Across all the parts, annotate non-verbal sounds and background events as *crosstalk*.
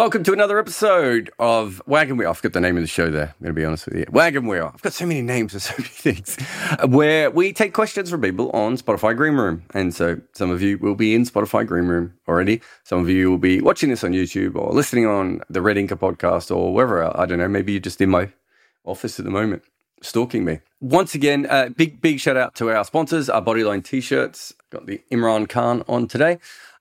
Welcome to another episode of Wagon Wheel. I forgot the name of the show there. I'm going to be honest with you. Wagon Wheel. I've got so many names for so many *laughs* things. Where we take questions from people on Spotify Greenroom. And so some of you will be in Spotify Greenroom already. Some of you will be watching this on YouTube or listening on the Red Inker podcast or wherever. I don't know. Maybe you're just in my office at the moment stalking me. Once again, uh, big, big shout out to our sponsors, our Bodyline t shirts. Got the Imran Khan on today.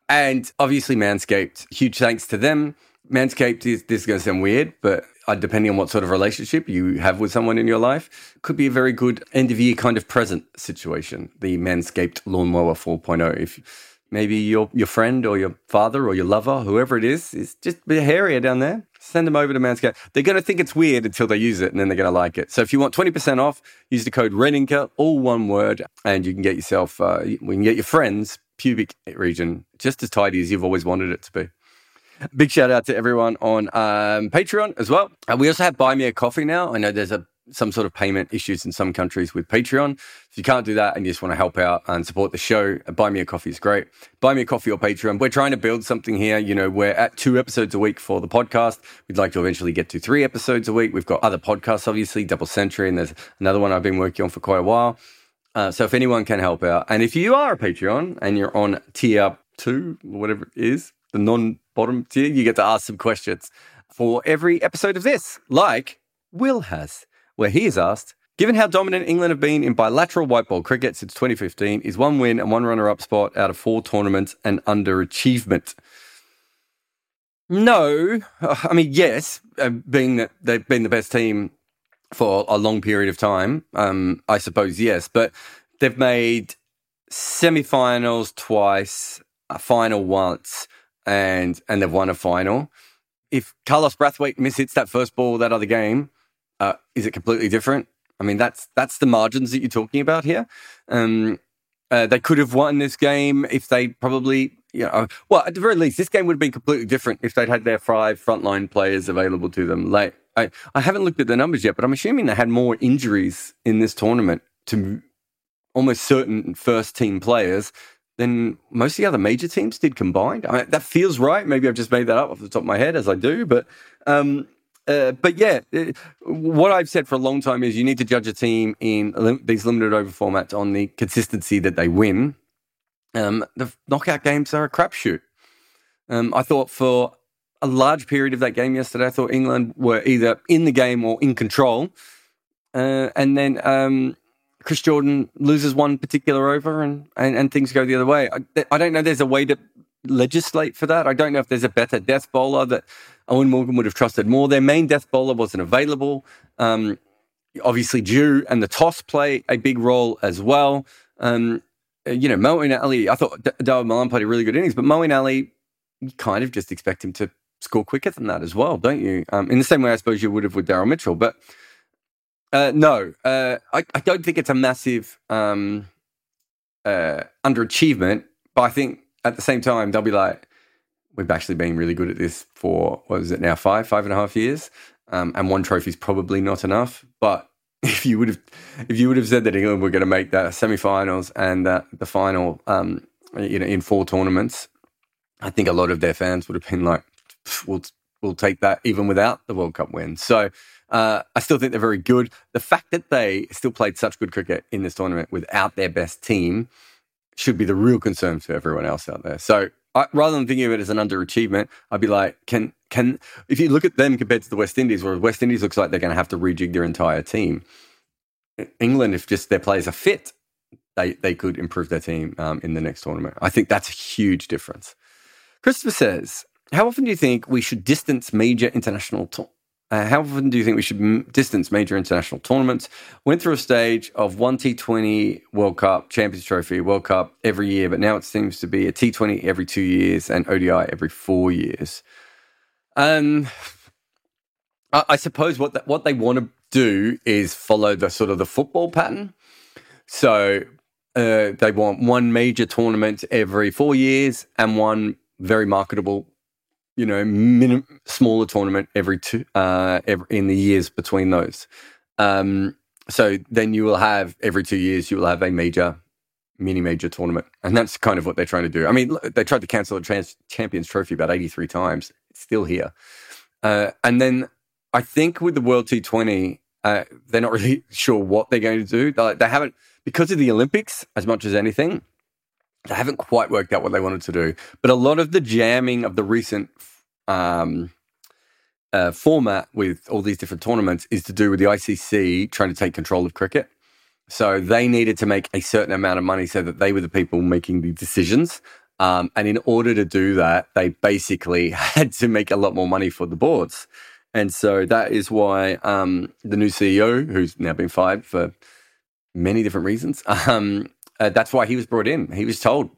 And obviously, Manscaped. Huge thanks to them. Manscaped is this is going to sound weird, but uh, depending on what sort of relationship you have with someone in your life, could be a very good end of year kind of present situation. The Manscaped Lawnmower 4.0. If maybe your your friend or your father or your lover, whoever it is, is just a bit hairier down there, send them over to Manscaped. They're going to think it's weird until they use it, and then they're going to like it. So if you want 20% off, use the code REDINKER, all one word, and you can get yourself, uh, we can get your friends pubic region just as tidy as you've always wanted it to be. Big shout out to everyone on um, Patreon as well. Uh, we also have Buy Me a Coffee now. I know there's a some sort of payment issues in some countries with Patreon. If you can't do that and you just want to help out and support the show, uh, Buy Me a Coffee is great. Buy Me a Coffee or Patreon. We're trying to build something here. You know, we're at two episodes a week for the podcast. We'd like to eventually get to three episodes a week. We've got other podcasts, obviously, Double Century, and there's another one I've been working on for quite a while. Uh, so if anyone can help out, and if you are a Patreon and you're on tier two, whatever it is, the non bottom tier, you get to ask some questions for every episode of this, like Will has, where he is asked, given how dominant England have been in bilateral white ball cricket since 2015, is one win and one runner up spot out of four tournaments an underachievement? No, I mean, yes, uh, being that they've been the best team for a long period of time, um, I suppose, yes, but they've made semi finals twice, a final once and and they've won a final. If Carlos Brathwaite mishits that first ball that other game, uh, is it completely different? I mean, that's that's the margins that you're talking about here. Um, uh, they could have won this game if they probably, you know, well, at the very least, this game would have been completely different if they'd had their five frontline players available to them. Like, I, I haven't looked at the numbers yet, but I'm assuming they had more injuries in this tournament to almost certain first team players than most of the other major teams did combined. I mean, that feels right. Maybe I've just made that up off the top of my head, as I do. But um, uh, but yeah, uh, what I've said for a long time is you need to judge a team in lim- these limited over formats on the consistency that they win. Um, the knockout games are a crapshoot. Um, I thought for a large period of that game yesterday, I thought England were either in the game or in control. Uh, and then um, Chris Jordan loses one particular over and, and, and things go the other way. I, I don't know there's a way to legislate for that. I don't know if there's a better death bowler that Eoin Morgan would have trusted more. Their main death bowler wasn't available. Um, obviously, Dew and the toss play a big role as well. Um, you know, Moeen Ali, I thought D- Dawid Malan played a really good innings, but Moeen Ali, you kind of just expect him to score quicker than that as well, don't you? Um, in the same way, I suppose you would have with Daryl Mitchell. But uh, no, uh, I, I, don't think it's a massive um, uh, underachievement, but I think at the same time they'll be like, we've actually been really good at this for what is it now five, five and a half years, um, and one trophy is probably not enough. But *laughs* if you would have, if you would have said that England were going to make the semi-finals and the final, um, you know, in four tournaments, I think a lot of their fans would have been like, we'll we'll take that even without the World Cup win. So uh, I still think they're very good. The fact that they still played such good cricket in this tournament without their best team should be the real concern for everyone else out there. So I, rather than thinking of it as an underachievement, I'd be like, can can if you look at them compared to the West Indies, where West Indies looks like they're going to have to rejig their entire team. England, if just their players are fit, they they could improve their team um, in the next tournament. I think that's a huge difference. Christopher says, "How often do you think we should distance major international to- uh, how often do you think we should m- distance major international tournaments? Went through a stage of one T20 World Cup, Champions Trophy, World Cup every year, but now it seems to be a T20 every two years and ODI every four years. Um, I, I suppose what the, what they want to do is follow the sort of the football pattern. So uh, they want one major tournament every four years and one very marketable you know, minim- smaller tournament every two uh, every, in the years between those. Um, so then you will have every two years you will have a major, mini major tournament, and that's kind of what they're trying to do. I mean, they tried to cancel the Trans- Champions Trophy about eighty three times. It's still here, uh, and then I think with the World T Twenty, uh, they're not *laughs* really sure what they're going to do. They, they haven't because of the Olympics as much as anything they haven't quite worked out what they wanted to do. But a lot of the jamming of the recent um, uh, format with all these different tournaments is to do with the ICC trying to take control of cricket. So they needed to make a certain amount of money so that they were the people making the decisions. Um, and in order to do that, they basically *laughs* had to make a lot more money for the boards. And so that is why um, the new CEO, who's now been fired for many different reasons, *laughs* um, uh, that's why he was brought in. He was told,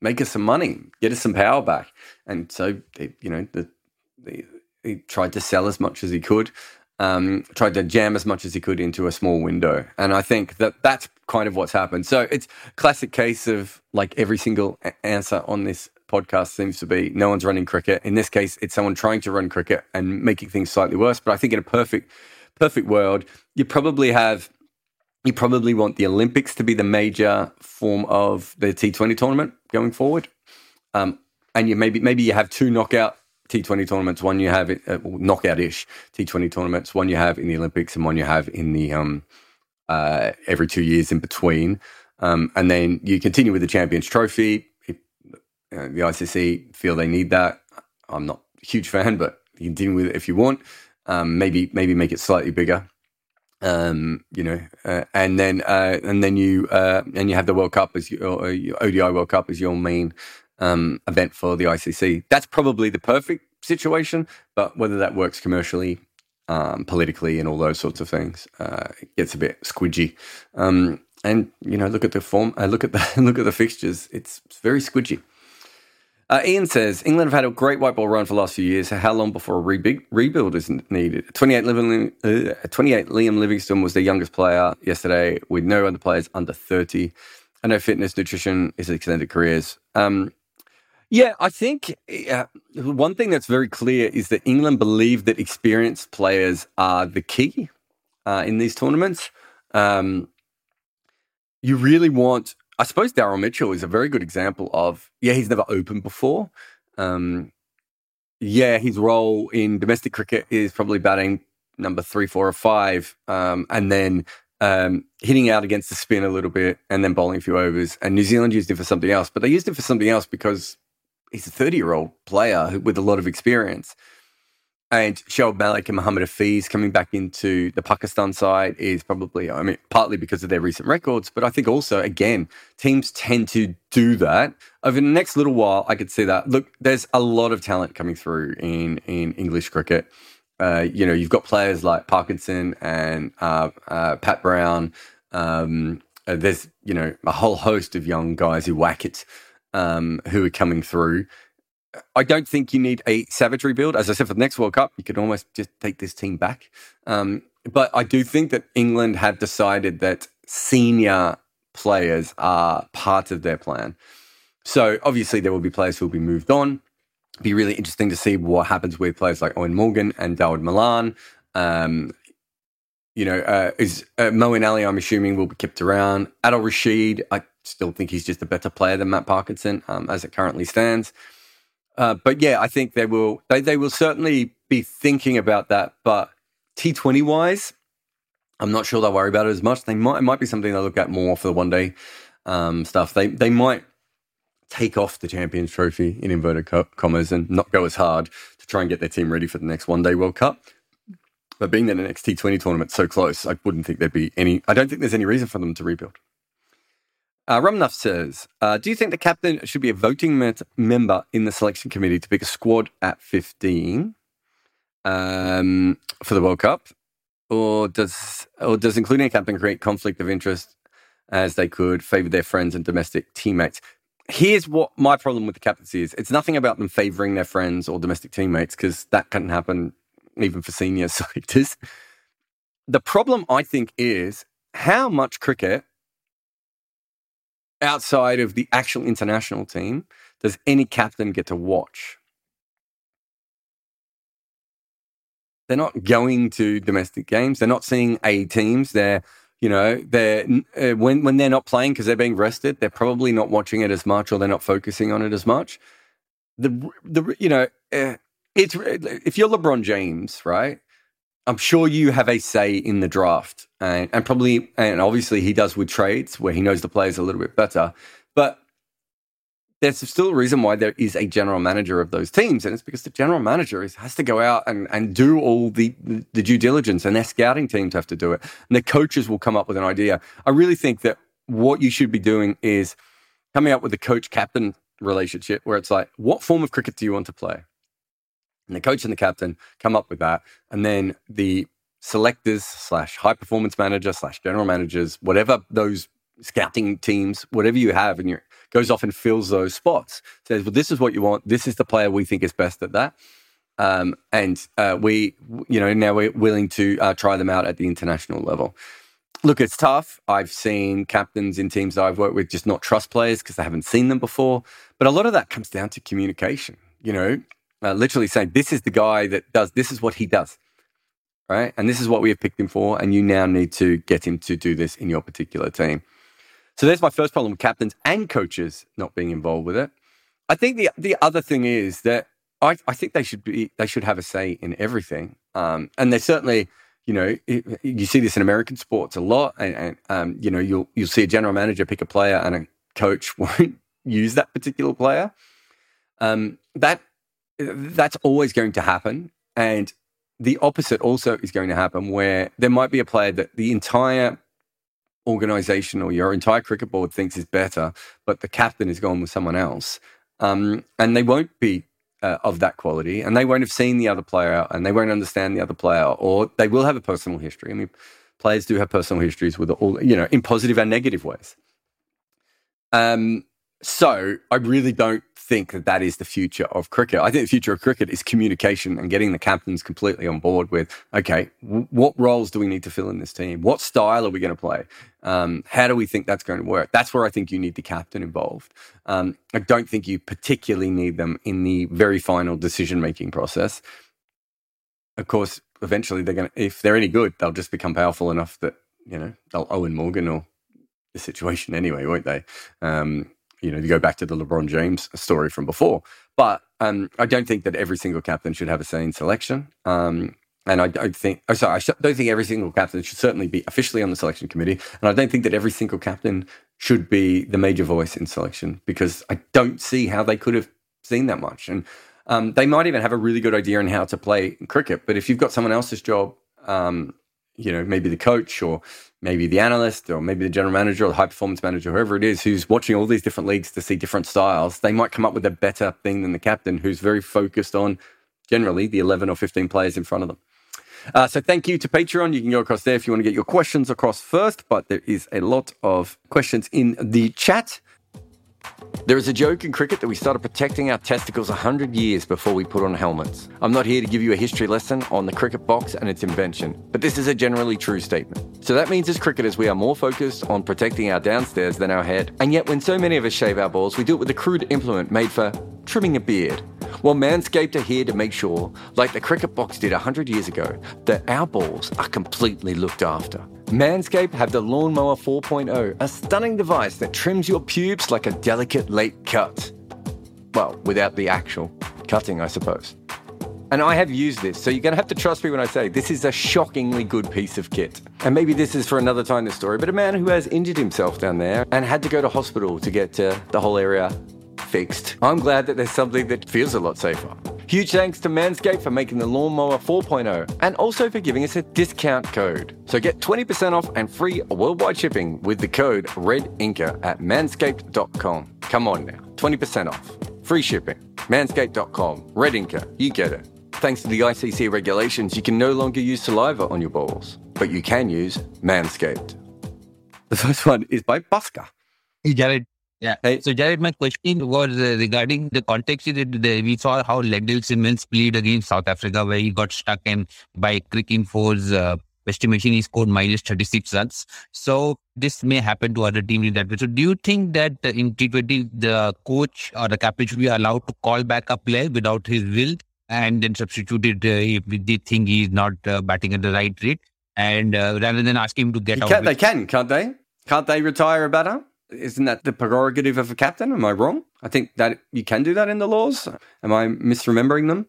make us some money, get us some power back. And so, you know, the, the, he tried to sell as much as he could, um, tried to jam as much as he could into a small window. And I think that that's kind of what's happened. So it's classic case of like every single answer on this podcast seems to be no one's running cricket. In this case, it's someone trying to run cricket and making things slightly worse. But I think in a perfect, perfect world, you probably have you probably want the Olympics to be the major form of the T20 tournament going forward. Um, and you maybe maybe you have two knockout T20 tournaments. One you have uh, knockout-ish T20 tournaments. One you have in the Olympics, and one you have in the um, uh, every two years in between. Um, and then you continue with the Champions Trophy. If uh, the ICC feel they need that, I'm not a huge fan, but you continue with it if you want. Um, maybe maybe make it slightly bigger um, you know, uh, and then uh, and then you uh, and you have the World Cup as your, uh, your ODI World Cup as your main um, event for the ICC. That's probably the perfect situation, but whether that works commercially, um, politically, and all those sorts of things, uh, it gets a bit squidgy. Um, and you know, look at the form, uh, look at the *laughs* look at the fixtures. It's, it's very squidgy. Uh, Ian says England have had a great white ball run for the last few years. How long before a rebuild, rebuild is needed? 28, Liam, uh, 28 Liam Livingstone was the youngest player yesterday, with no other players under 30. I know fitness, nutrition is extended careers. Um, yeah, I think uh, one thing that's very clear is that England believe that experienced players are the key uh, in these tournaments. Um, you really want I suppose Daryl Mitchell is a very good example of yeah, he's never opened before. Um, yeah, his role in domestic cricket is probably batting number three, four, or five, um, and then um, hitting out against the spin a little bit, and then bowling a few overs. And New Zealand used him for something else, but they used him for something else because he's a thirty-year-old player with a lot of experience. And Shoaib Malik and Muhammad Hafeez coming back into the Pakistan side is probably, I mean, partly because of their recent records, but I think also, again, teams tend to do that. Over the next little while, I could see that. Look, there's a lot of talent coming through in, in English cricket. Uh, you know, you've got players like Parkinson and uh, uh, Pat Brown. Um, uh, there's, you know, a whole host of young guys who whack it um, who are coming through. I don't think you need a savage rebuild. As I said, for the next World Cup, you could almost just take this team back. Um, but I do think that England have decided that senior players are part of their plan. So obviously, there will be players who will be moved on. It'd be really interesting to see what happens with players like Eoin Morgan and Dawid Malan. Um, you know, uh, is uh, Moeen Ali? I'm assuming will be kept around. Adil Rashid, I still think he's just a better player than Matt Parkinson um, as it currently stands. Uh, but yeah, I think they will. They, they will certainly be thinking about that. But T20 wise, I'm not sure they'll worry about it as much. They might it might be something they look at more for the one day um, stuff. They they might take off the Champions Trophy in inverted commas and not go as hard to try and get their team ready for the next one day World Cup. But being that the next T20 tournament so close, I wouldn't think there'd be any. I don't think there's any reason for them to rebuild. Uh, Rumnuff says, uh, "Do you think the captain should be a voting met- member in the selection committee to pick a squad at 15 um, for the World Cup, or does or does including a captain create conflict of interest as they could favour their friends and domestic teammates?" Here's what my problem with the captaincy is: it's nothing about them favouring their friends or domestic teammates because that can happen even for senior *laughs* selectors. The problem, I think, is how much cricket outside of the actual international team does any captain get to watch? They're not going to domestic games. They're not seeing A teams. They're, you know, they're uh, when when they're not playing because they're being rested. They're probably not watching it as much, or they're not focusing on it as much. The the you know, uh, it's if you're LeBron James, right? I'm sure you have a say in the draft, and, and probably, and obviously he does with trades where he knows the players a little bit better. But there's still a reason why there is a general manager of those teams, and it's because the general manager is, has to go out and, and do all the, the due diligence, and their scouting teams have to do it, and the coaches will come up with an idea. I really think that what you should be doing is coming up with a coach captain relationship where it's like, what form of cricket do you want to play? And the coach and the captain come up with that. And then the selectors slash high performance manager slash general managers, whatever those scouting teams, whatever you have, and you goes off and fills those spots. Says, well, this is what you want. This is the player we think is best at that. Um, and uh, we, you know, now we're willing to uh, try them out at the international level. Look, it's tough. I've seen captains in teams that I've worked with just not trust players because they haven't seen them before. But a lot of that comes down to communication. You know, uh, literally saying, This is the guy that does, this is what he does. Right. And this is what we have picked him for. And you now need to get him to do this in your particular team. So there's my first problem with captains and coaches not being involved with it. I think the the other thing is that I, I think they should be they should have a say in everything. Um, and they certainly, you know, you see this in American sports a lot, and, and um, you know, you'll you'll see a general manager pick a player, and a coach *laughs* won't use that particular player. Um, that that's always going to happen. And the opposite also is going to happen where there might be a player that the entire organization or your entire cricket board thinks is better, but the captain is going with someone else. Um, and they won't be uh, of that quality and they won't have seen the other player and they won't understand the other player or they will have a personal history. I mean, players do have personal histories with all, you know, in positive and negative ways. Um, so I really don't think that that is the future of cricket. I think the future of cricket is communication and getting the captains completely on board with, okay, w- what roles do we need to fill in this team? What style are we going to play? Um, how do we think that's going to work? That's where I think you need the captain involved. Um, I don't think you particularly need them in the very final decision making process. Of course, eventually they're going to, if they're any good, they'll just become powerful enough that, you know, they'll Eoin Morgan or the situation anyway, won't they? Um, you know, you go back to the LeBron James story from before. But um, I don't think that every single captain should have a say in selection. Um, and I don't think, oh, sorry, I don't think every single captain should certainly be officially on the selection committee. And I don't think that every single captain should be the major voice in selection because I don't see how they could have seen that much. And um, they might even have a really good idea on how to play cricket. But if you've got someone else's job, um, you know, maybe the coach or maybe the analyst or maybe the general manager or the high performance manager, whoever it is, who's watching all these different leagues to see different styles, they might come up with a better thing than the captain who's very focused on generally the 11 or 15 players in front of them. Uh, so thank you to Patreon. You can go across there if you want to get your questions across first, but there is a lot of questions in the chat. There is a joke in cricket that we started protecting our testicles 100 years before we put on helmets. I'm not here to give you a history lesson on the cricket box and its invention, but this is a generally true statement. So that means as cricketers, we are more focused on protecting our downstairs than our head. And yet, when so many of us shave our balls, we do it with a crude implement made for trimming a beard. Well, Manscaped are here to make sure, like the cricket box did 100 years ago, that our balls are completely looked after. Manscaped have the Lawnmower 4.0, a stunning device that trims your pubes like a delicate late cut. Well, without the actual cutting, I suppose. And I have used this, so you're going to have to trust me when I say this is a shockingly good piece of kit. And maybe this is for another time, in this story, but a man who has injured himself down there and had to go to hospital to get uh, the whole area fixed. I'm glad that there's something that feels a lot safer. Huge thanks to Manscaped for making the Lawnmower 4.0 and also for giving us a discount code. So get 20% off and free worldwide shipping with the code REDINKER at manscaped.com. Come on now, 20% off. Free shipping. Manscaped.com. RedInker. You get it. Thanks to the ICC regulations, you can no longer use saliva on your balls, but you can use Manscaped. The first one is by Busker. Jarrod, yeah. Hey. So, Jarrod, my question was uh, regarding the context. Is that the, we saw how Lendl Simmons played against South Africa, where he got stuck and by Cricinfo's uh, estimation, he scored minus 36 runs. So, this may happen to other teams in that way. So, do you think that in T20, the coach or the captain should be allowed to call back a player without his will and then substitute it uh, if they think he's not uh, batting at the right rate? And uh, rather than asking him to get out, can, they can, can't they? Can't they retire a batter? Isn't that the prerogative of a captain? Am I wrong? I think that you can do that in the laws. Am I misremembering them?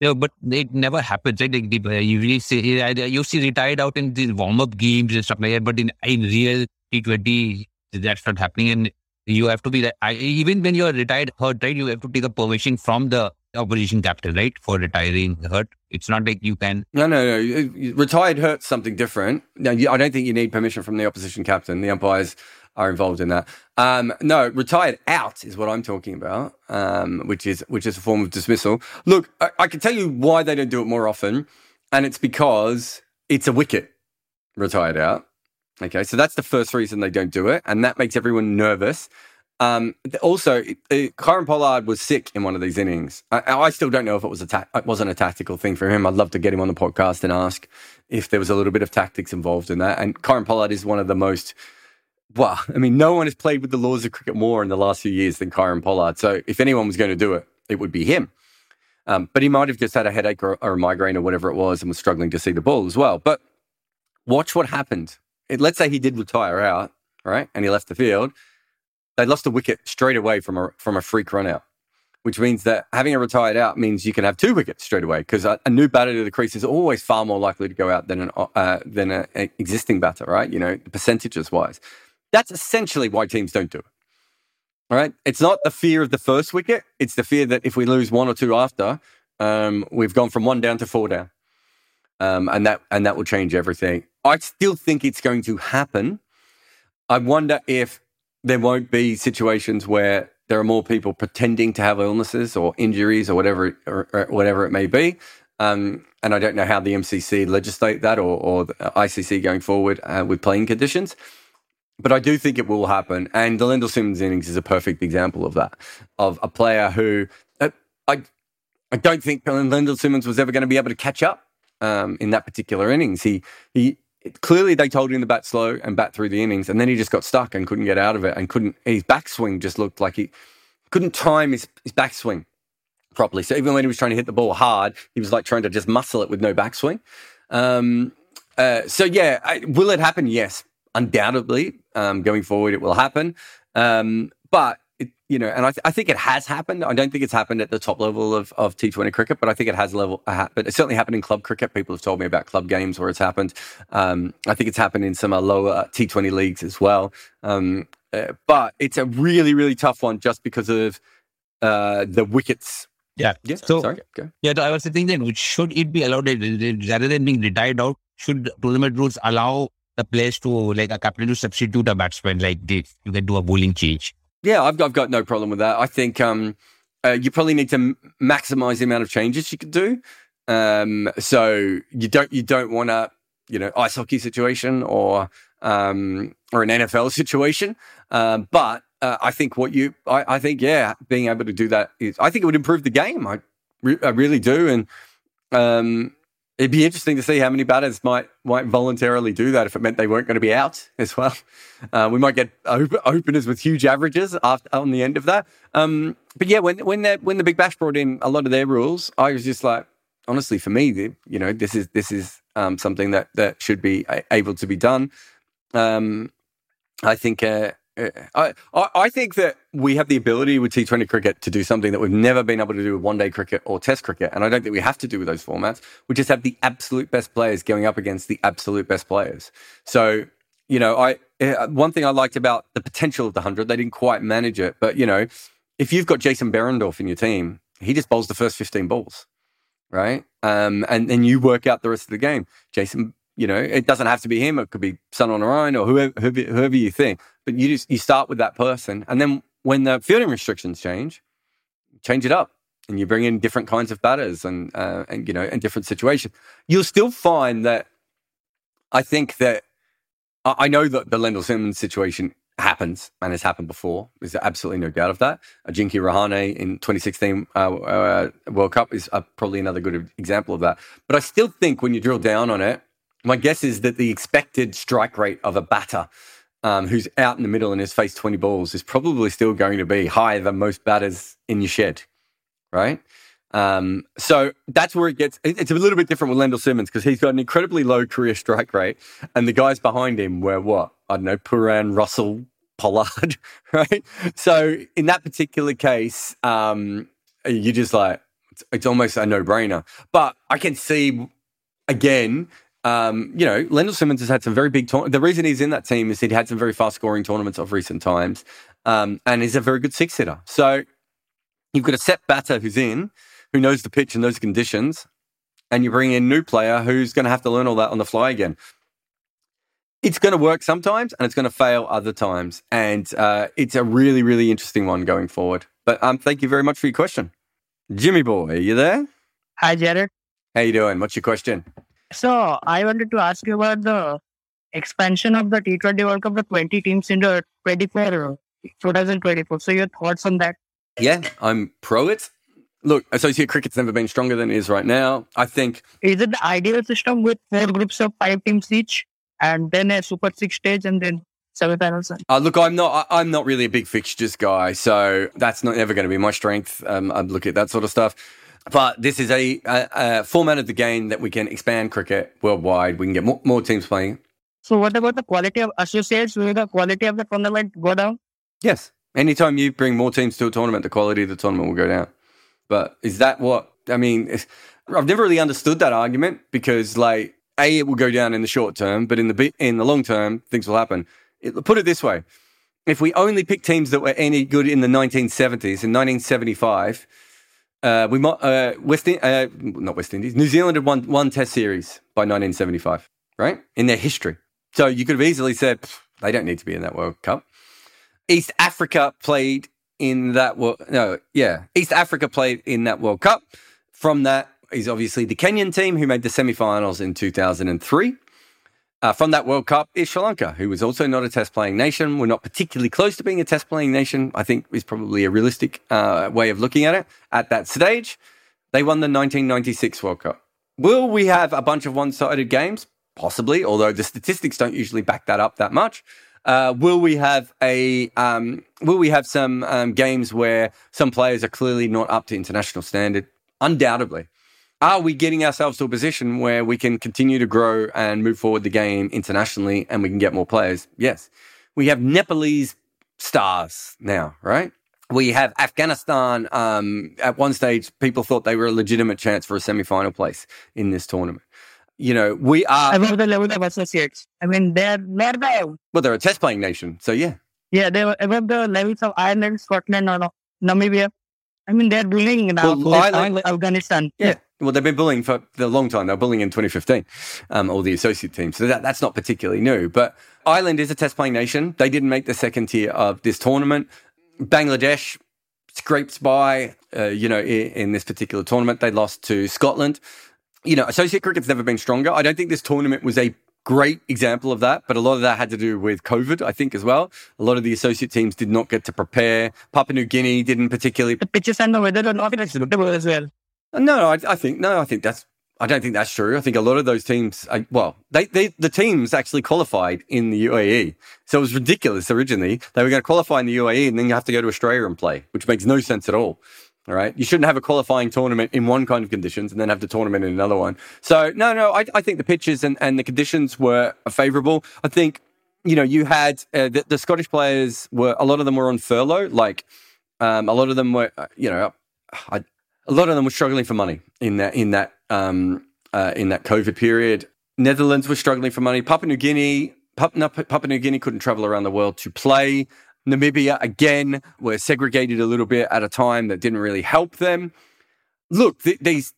Yeah, but it never happens. Right? Like, you uh, really see, you see retired out in these warm up games and stuff like that. But in in real T20, that's not happening. And you have to be that. Even when you're retired hurt, right? You have to take a permission from the opposition captain, right, for retiring hurt. It's not like you can. No, no, no. Retired hurt something different. No, I don't think you need permission from the opposition captain. The umpires are involved in that. Um, no, retired out is what I'm talking about, um, which is which is a form of dismissal. Look, I, I, can tell you why they don't do it more often, and it's because it's a wicket retired out. Okay, so that's the first reason they don't do it, and that makes everyone nervous. Um, also, Kieron Pollard was sick in one of these innings. I, I still don't know if it was a ta- it wasn't a tactical thing for him. I'd love to get him on the podcast and ask if there was a little bit of tactics involved in that. And Kieron Pollard is one of the most well, I mean, no one has played with the laws of cricket more in the last few years than Kieron Pollard. So if anyone was going to do it, it would be him. Um, but he might have just had a headache or, or, a migraine or whatever it was and was struggling to see the ball as well. But watch what happened. It, let's say he did retire out, right, and he left the field. They lost a wicket straight away from a from a freak run out, which means that having a retired out means you can have two wickets straight away because a, a, new batter to the crease is always far more likely to go out than an uh, than an existing batter, right? You know, percentages wise. That's essentially why teams don't do it. All right. It's not the fear of the first wicket. It's the fear that if we lose one or two after, um, we've gone from one down to four down. Um, and that and that will change everything. I still think it's going to happen. I wonder if there won't be situations where there are more people pretending to have illnesses or injuries or whatever or, or whatever it may be. Um, and I don't know how the MCC legislate that or, or the ICC going forward uh, with playing conditions but I do think it will happen. And the Lendl Simmons innings is a perfect example of that, of a player who uh, I I don't think Lendl Simmons was ever going to be able to catch up um, in that particular innings. He he clearly they told him to bat slow and bat through the innings, and then he just got stuck and couldn't get out of it, and couldn't his backswing just looked like he couldn't time his, his backswing properly. So even when he was trying to hit the ball hard, he was like trying to just muscle it with no backswing. Um, uh, so yeah, I, will it happen? Yes, undoubtedly um, going forward it will happen. Um, but it, you know, and I, th- I, think it has happened. I don't think it's happened at the top level of, of T20 cricket, but I think it has level. Uh, but it's certainly happened in club cricket. People have told me about club games where it's happened. Um, I think it's happened in some uh, lower T20 leagues as well. Um, uh, but it's a really, really tough one just because of uh, the wickets yeah. Yeah. So, sorry. Go. Yeah. I was thinking, then, should it be allowed rather than being retired out? Should tournament rules allow the players to like a captain to substitute a batsman, like this. you can do a bowling change. Yeah, I've, I've got no problem with that. I think um, uh, you probably need to maximize the amount of changes you can do. Um, so you don't you don't want a you know ice hockey situation or um, or an NFL situation, uh, but uh, I think what you I, I, think yeah, being able to do that is I think it would improve the game. I, re- I really do, and um, It'd be interesting to see how many batters might might voluntarily do that if it meant they weren't going to be out as well. *laughs* Uh, we might get op- openers with huge averages after on the end of that. Um, but yeah, when when the when the Big Bash brought in a lot of their rules, I was just like, honestly, for me, you know, this is this is um, something that that should be able to be done. Um, I think uh, I, I think that we have the ability with T20 cricket to do something that we've never been able to do with one day cricket or test cricket. And I don't think we have to do with those formats. We just have the absolute best players going up against the absolute best players. So, you know, I, eh, one thing I liked about the potential of the 100, they didn't quite manage it. But, you know, if you've got Jason Behrendorff in your team, he just bowls the first 15 balls, right? Um, and then you work out the rest of the game. Jason you know, it doesn't have to be him. It could be Sunil Narine or whoever, whoever, you think. But you just you start with that person, and then when the fielding restrictions change, change it up, and you bring in different kinds of batters and uh, and you know, in different situations. You'll still find that. I think that I know that the Lendl Simmons situation happens and has happened before. There's absolutely no doubt of that. Ajinkya Rahane in 2016 uh, uh, World Cup is uh, probably another good example of that. But I still think when you drill down on it, my guess is that the expected strike rate of a batter um, who's out in the middle and has faced 20 balls is probably still going to be higher than most batters in your shed, right? Um, so that's where it gets. It's a little bit different with Lendl Simmons because he's got an incredibly low career strike rate, and the guys behind him were what I don't know, Pooran, Russell, Pollard, *laughs* right? So in that particular case, um, you just like it's, it's almost a no brainer. But I can see again um, you know, Lendl Simmons has had some very big tournaments. The reason he's in that team is he had some very fast scoring tournaments of recent times, um, and he's a very good six hitter. So you've got a set batter who's in, who knows the pitch and those conditions, and you bring in a new player who's going to have to learn all that on the fly again. It's going to work sometimes, and it's going to fail other times, and uh, it's a really, really interesting one going forward. But um, thank you very much for your question, Jimmy boy. Are you there? Hi, Jarrod. How you doing? What's your question? So I wanted to ask you about the expansion of the T20 World Cup, the 20 teams in the 24, 2024. So your thoughts on that? Yeah, I'm pro it. Look, associate cricket's never been stronger than it is right now. I think. Is it the ideal system with four groups of five teams each, and then a Super Six stage, and then semifinals? Uh, look, I'm not. I'm not really a big fixtures guy, so that's not ever going to be my strength. Um, I look at that sort of stuff. But this is a, a, a, format of the game that we can expand cricket worldwide. We can get more, more teams playing. So, what about the quality of associates? Will the quality of the tournament go down? Yes. Anytime you bring more teams to a tournament, the quality of the tournament will go down. But is that what I mean? I've never really understood that argument because, like, a it will go down in the short term, but in the in the long term, things will happen. It, put it this way: if we only pick teams that were any good in the 1970s, in 1975 uh, we might uh, West uh, not West Indies. New Zealand had won one Test series by 1975, right in their history. So you could have easily said they don't need to be in that World Cup. East Africa played in that world. No, yeah, East Africa played in that World Cup. From that is obviously the Kenyan team who made the semi-finals in 2003. Uh, from that World Cup is Sri Lanka, who was also not a test playing nation. We're not particularly close to being a test playing nation, I think is probably a realistic uh, way of looking at it. At that stage, they won the 1996 World Cup. Will we have a bunch of one sided games? Possibly, although the statistics don't usually back that up that much. Uh, will we have a um, will we have some um, games where some players are clearly not up to international standard? Undoubtedly are we getting ourselves to a position where we can continue to grow and move forward the game internationally and we can get more players? Yes. We have Nepalese stars now, right? We have Afghanistan. Um, at one stage, people thought they were a legitimate chance for a semi final place in this tournament. You know, we are. Above the level of associates. I mean, they're, they're Well, they're a test playing nation. So, yeah. Yeah, they were above the levels of Ireland, Scotland, or Namibia. I mean, they're bullying now. Well, Ireland, Afghanistan. Yeah. yeah. Well, they've been bullying for a long time. They were bullying in 2015, um, all the associate teams. So that, that's not particularly new. But Ireland is a test playing nation. They didn't make the second tier of this tournament. Bangladesh scraped by, uh, you know, in, in this particular tournament. They lost to Scotland. You know, associate cricket's never been stronger. I don't think this tournament was a great example of that, but a lot of that had to do with COVID, I think, as well. A lot of the associate teams did not get to prepare. Papua New Guinea didn't particularly. The pitches and the weather are not as well. No, I, I, think no, I think that's. I don't think that's true. I think a lot of those teams, well, they, they the teams actually qualified in the UAE, so it was ridiculous. Originally, they were going to qualify in the UAE, and then you have to go to Australia and play, which makes no sense at all. All right, you shouldn't have a qualifying tournament in one kind of conditions and then have the tournament in another one. So no, no, I, I think the pitches and, and the conditions were favourable. I think you know, you had uh, the, the, Scottish players were a lot of them were on furlough. Like um, a lot of them were, uh, you know, I, a lot of them were struggling for money in that in that um, uh, in that COVID period. Netherlands were struggling for money. Papua New Guinea, Papua, New Guinea couldn't travel around the world to play. Namibia again were segregated a little bit at a time that didn't really help them. Look, th- these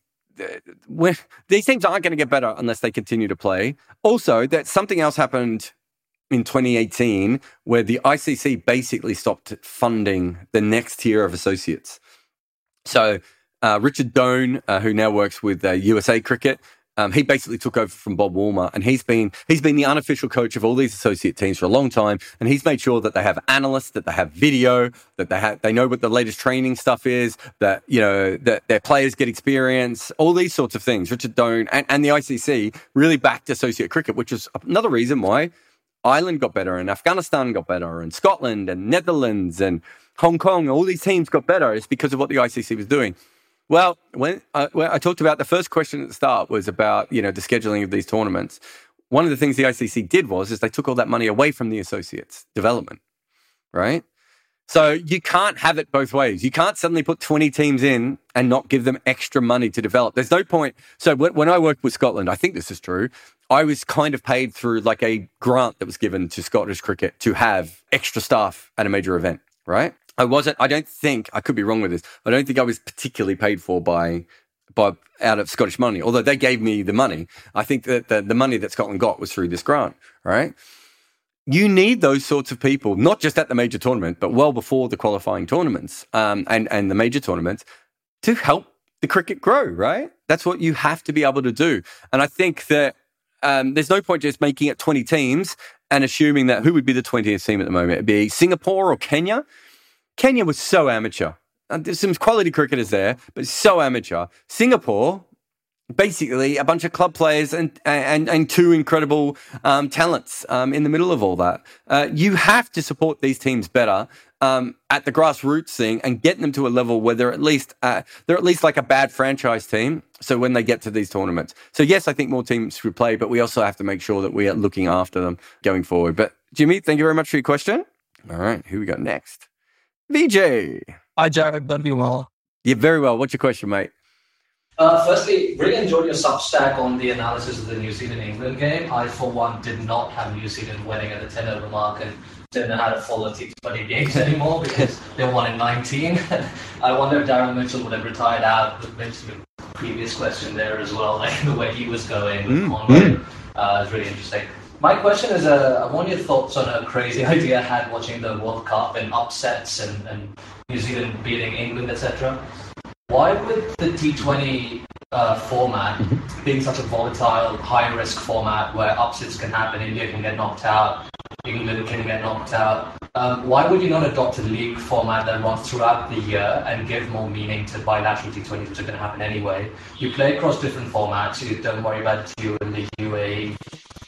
these teams aren't going to get better unless they continue to play. Also, that something else happened in 2018 where the ICC basically stopped funding the next tier of associates. So uh, Richard Done, uh, who now works with uh, USA Cricket, um, he basically took over from Bob Woolmer, and he's been he's been the unofficial coach of all these associate teams for a long time. And he's made sure that they have analysts, that they have video, that they have they know what the latest training stuff is, that you know that their players get experience, all these sorts of things. Richard Done and, and the ICC really backed associate cricket, which is another reason why Ireland got better, and Afghanistan got better, and Scotland, and Netherlands, and Hong Kong. All these teams got better. It's because of what the ICC was doing. Well, when uh, I, when I, talked about the first question at the start was about you know the scheduling of these tournaments. One of the things the ICC did was is they took all that money away from the associates development, right? So you can't have it both ways. You can't suddenly put 20 teams in and not give them extra money to develop. There's no point. So when I worked with Scotland, I think this is true. I was kind of paid through like a grant that was given to Scottish cricket to have extra staff at a major event, right? I wasn't. I don't think I could be wrong with this. I don't think I was particularly paid for by by out of Scottish money. Although they gave me the money, I think that the, the money that Scotland got was through this grant. Right? You need those sorts of people, not just at the major tournament, but well before the qualifying tournaments um, and and the major tournaments, to help the cricket grow. Right? That's what you have to be able to do. And I think that um, there's no point just making it 20 teams and assuming that who would be the 20th team at the moment? It'd be Singapore or Kenya Kenya was so amateur. There's some quality cricketers there, but so amateur. Singapore, basically a bunch of club players and and, and two incredible um, talents um, in the middle of all that. Uh, you have to support these teams better um, at the grassroots thing and get them to a level where they're at least uh, they're at least like a bad franchise team. So when they get to these tournaments, so yes, I think more teams should play, but we also have to make sure that we are looking after them going forward. But Jimmy, thank you very much for your question. All right, who we got next? VJ. Hi, Jarrod. Done you well. Yeah, very well. What's your question, mate? Uh, firstly, really enjoyed your Substack on the analysis of the New Zealand England game. I, for one, did not have New Zealand winning at the 10 over mark and didn't know how to follow T20 games *laughs* anymore because they won in 19. *laughs* I wonder if Darren Mitchell would have retired out. Mentioned the previous question there as well, like *laughs* the way he was going with mm. Conway. Uh, it's really interesting. My question is, uh, I want your thoughts on a crazy *laughs* idea I had watching the World Cup and upsets and, and New Zealand beating England, etc. Why would the T20 uh, format, mm-hmm. being such a volatile, high risk format where upsets can happen, India can get knocked out, England can get knocked out, um, why would you not adopt a league format that runs throughout the year and give more meaning to bilateral T20s, which are going to happen anyway? You play across different formats, you don't worry about you and the UAE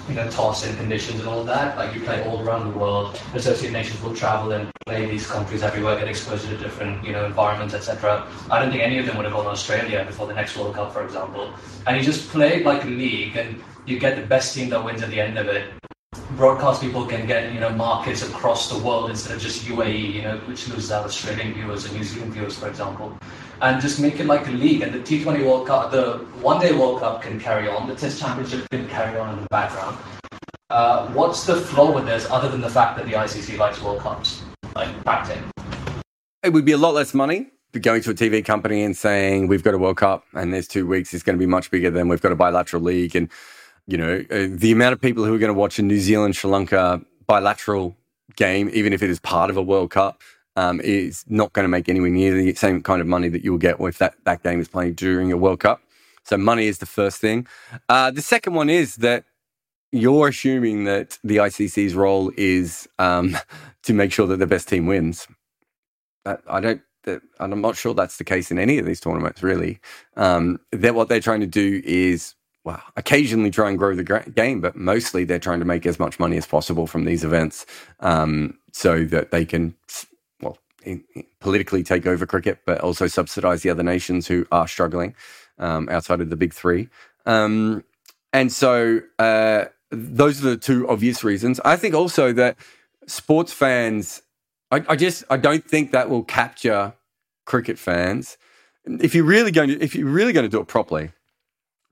you know, toss in conditions and all of that. Like you play all around the world. Associate nations will travel and play these countries everywhere, get exposed to different, you know, environments, etc. I don't think any of them would have gone to Australia before the next World Cup, for example. And you just play like a league, and you get the best team that wins at the end of it. Broadcast people can get, you know, markets across the world instead of just UAE, you know, which loses out Australian viewers and New Zealand viewers, for example and just make it like a league. And the T20 World Cup, the One Day World Cup can carry on. The Test Championship can carry on in the background. Uh, what's the flaw with this, other than the fact that the ICC likes World Cups, like back then? It would be a lot less money. Going to a TV company and saying we've got a World Cup and there's two weeks is going to be much bigger than we've got a bilateral league and you know uh, the amount of people who are going to watch a New Zealand Sri Lanka bilateral game, even if it is part of a World Cup, um, is not going to make anywhere near the same kind of money that you'll get if that, that game is playing during a World Cup. So money is the first thing. Uh, the second one is that you're assuming that the ICC's role is um, *laughs* to make sure that the best team wins. I don't. and I'm not sure that's the case in any of these tournaments. Really, um, that what they're trying to do is well, occasionally try and grow the game, but mostly they're trying to make as much money as possible from these events um, so that they can well, politically take over cricket, but also subsidize the other nations who are struggling um, outside of the big three. Um, and so uh, those are the two obvious reasons. I think also that sports fans, I, I just I don't think that will capture cricket fans. If you're really going to if you're really going to do it properly,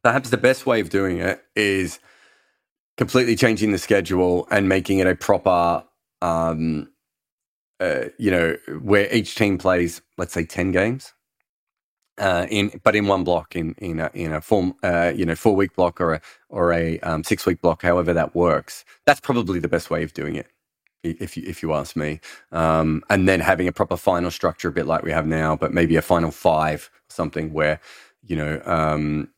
perhaps the best way of doing it is completely changing the schedule and making it a proper um, uh, you know, where each team plays, let's say, ten games, uh, in but in one block, in in a, in a form, uh, you know, four week block or a or a um, six week block, however that works. That's probably the best way of doing it, if you if you ask me. Um, and then having a proper final structure, a bit like we have now, but maybe a final five, something where, you know, um,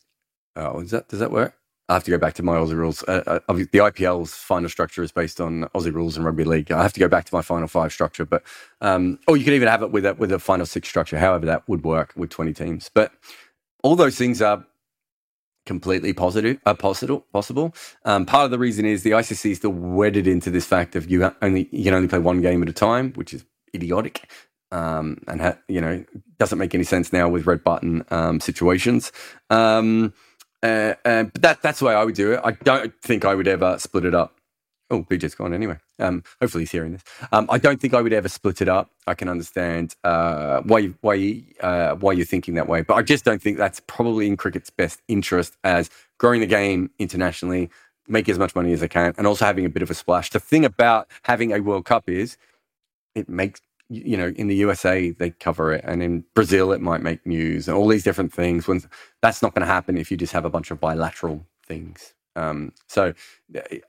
oh, is that does that work? I have to go back to my Aussie rules. Uh, uh, the IPL's final structure is based on Aussie rules and rugby league. I have to go back to my final five structure, but um, or you could even have it with a with a final six structure. However, that would work with twenty teams. But all those things are completely positive, uh, possible. Possible. Um, part of the reason is the ICC is still wedded into this fact of you only you can only play one game at a time, which is idiotic. Um, and ha- you know doesn't make any sense now with red button um, situations. Um, uh, uh, but that that's the way I would do it. I don't think I would ever split it up. Oh, BJ's gone anyway. Um, hopefully he's hearing this. Um, I don't think I would ever split it up. I can understand uh, why why uh, why you're thinking that way, but I just don't think that's probably in cricket's best interest as growing the game internationally, make as much money as I can, and also having a bit of a splash. The thing about having a World Cup is it makes you know, in the USA they cover it, and in Brazil it might make news, and all these different things. When that's not going to happen if you just have a bunch of bilateral things. Um, so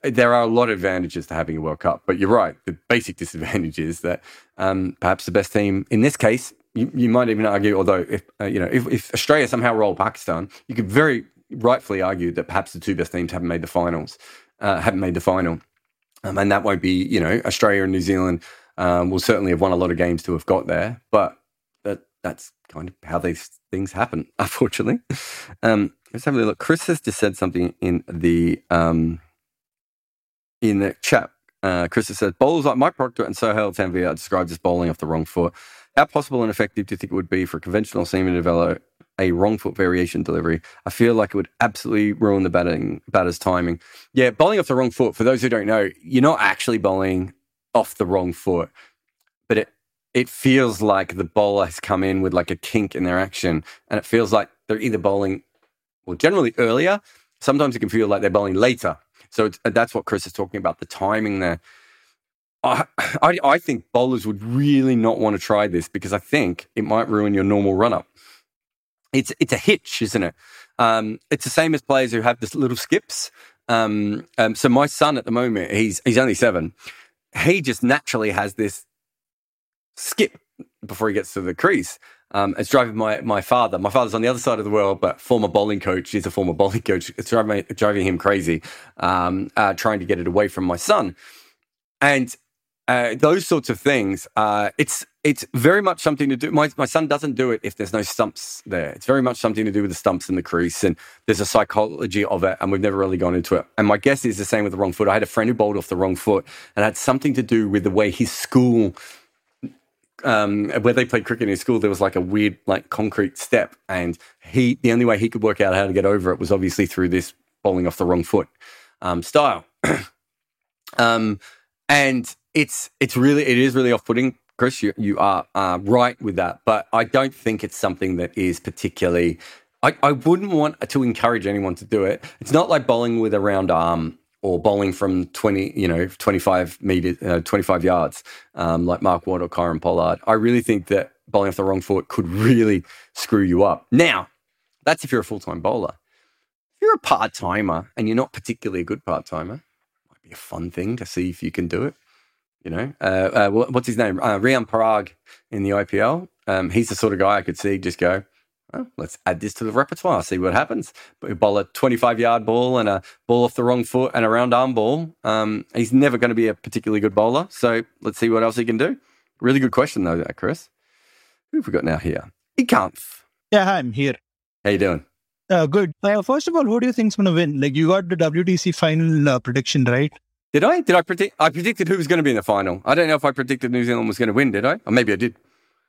there are a lot of advantages to having a World Cup, but you're right. The basic *laughs* disadvantage is that um, perhaps the best team in this case, you, you might even argue, although if uh, you know if, if Australia somehow roll Pakistan, you could very rightfully argue that perhaps the two best teams haven't made the finals, uh, haven't made the final, um, and that won't be you know Australia and New Zealand um, will certainly have won a lot of games to have got there, but that that's kind of how these things happen, *laughs* unfortunately. Um, let's have a look. Chris has just said something in the um, in the chat. Uh, Chris has said, bowlers like Mike Procter and Sohail Tanvir are described as bowling off the wrong foot. How possible and effective do you think it would be for a conventional seaman to develop a wrong foot variation delivery? I feel like it would absolutely ruin the batting batter's timing. Yeah, bowling off the wrong foot, for those who don't know, you're not actually bowling off the wrong foot, but it it feels like the bowler has come in with like a kink in their action, and it feels like they're either bowling, well, generally earlier. Sometimes it can feel like they're bowling later. So that's what Chris is talking about the timing there. I, I, I think bowlers would really not want to try this because I think it might ruin your normal run up. It's it's a hitch, isn't it? Um, it's the same as players who have this little skips. Um, um, so my son at the moment, he's he's only seven, he just naturally has this skip before he gets to the crease. Um, it's driving my, my father. My father's on the other side of the world, but former bowling coach. He's a former bowling coach. It's driving, driving him crazy, um, uh, trying to get it away from my son. And uh, those sorts of things. Uh, it's it's very much something to do. My my son doesn't do it if there's no stumps there. It's very much something to do with the stumps and the crease, and there's a psychology of it, and we've never really gone into it. And my guess is the same with the wrong foot. I had a friend who bowled off the wrong foot, and had something to do with the way his school. Um, where they played cricket in his school, there was like a weird, like concrete step, and he the only way he could work out how to get over it was obviously through this bowling off the wrong foot um, style. *clears throat* um, and it's it's really it is really off putting. Chris, you, you are uh, right with that, but I don't think it's something that is particularly. I, I wouldn't want to encourage anyone to do it. It's not like bowling with a round arm or bowling from 20, you know, 25 meters, uh, 25 yards, um, like Mark ward or Kieron Pollard. I really think that bowling off the wrong foot could really screw you up. Now, that's if you're a full time bowler. If you're a part timer and you're not particularly a good part timer, might be a fun thing to see if you can do it. You know, uh, uh, what's his name? Uh, Riyan Parag in the IPL. Um, he's the sort of guy I could see just go, well, let's add this to the repertoire, see what happens. But we bowl a 25 yard ball and a ball off the wrong foot and a round arm ball. Um, he's never going to be a particularly good bowler. So let's see what else he can do. Really good question, though, Chris. Who have we got now here? Ikanth. Yeah, hi, I'm here. How you doing? Uh, good. Uh, first of all, who do you think's going to win? Like, you got the WTC final uh, prediction, right? Did I? Did I predict? I predicted who was going to be in the final. I don't know if I predicted New Zealand was going to win. Did I? Or maybe I did.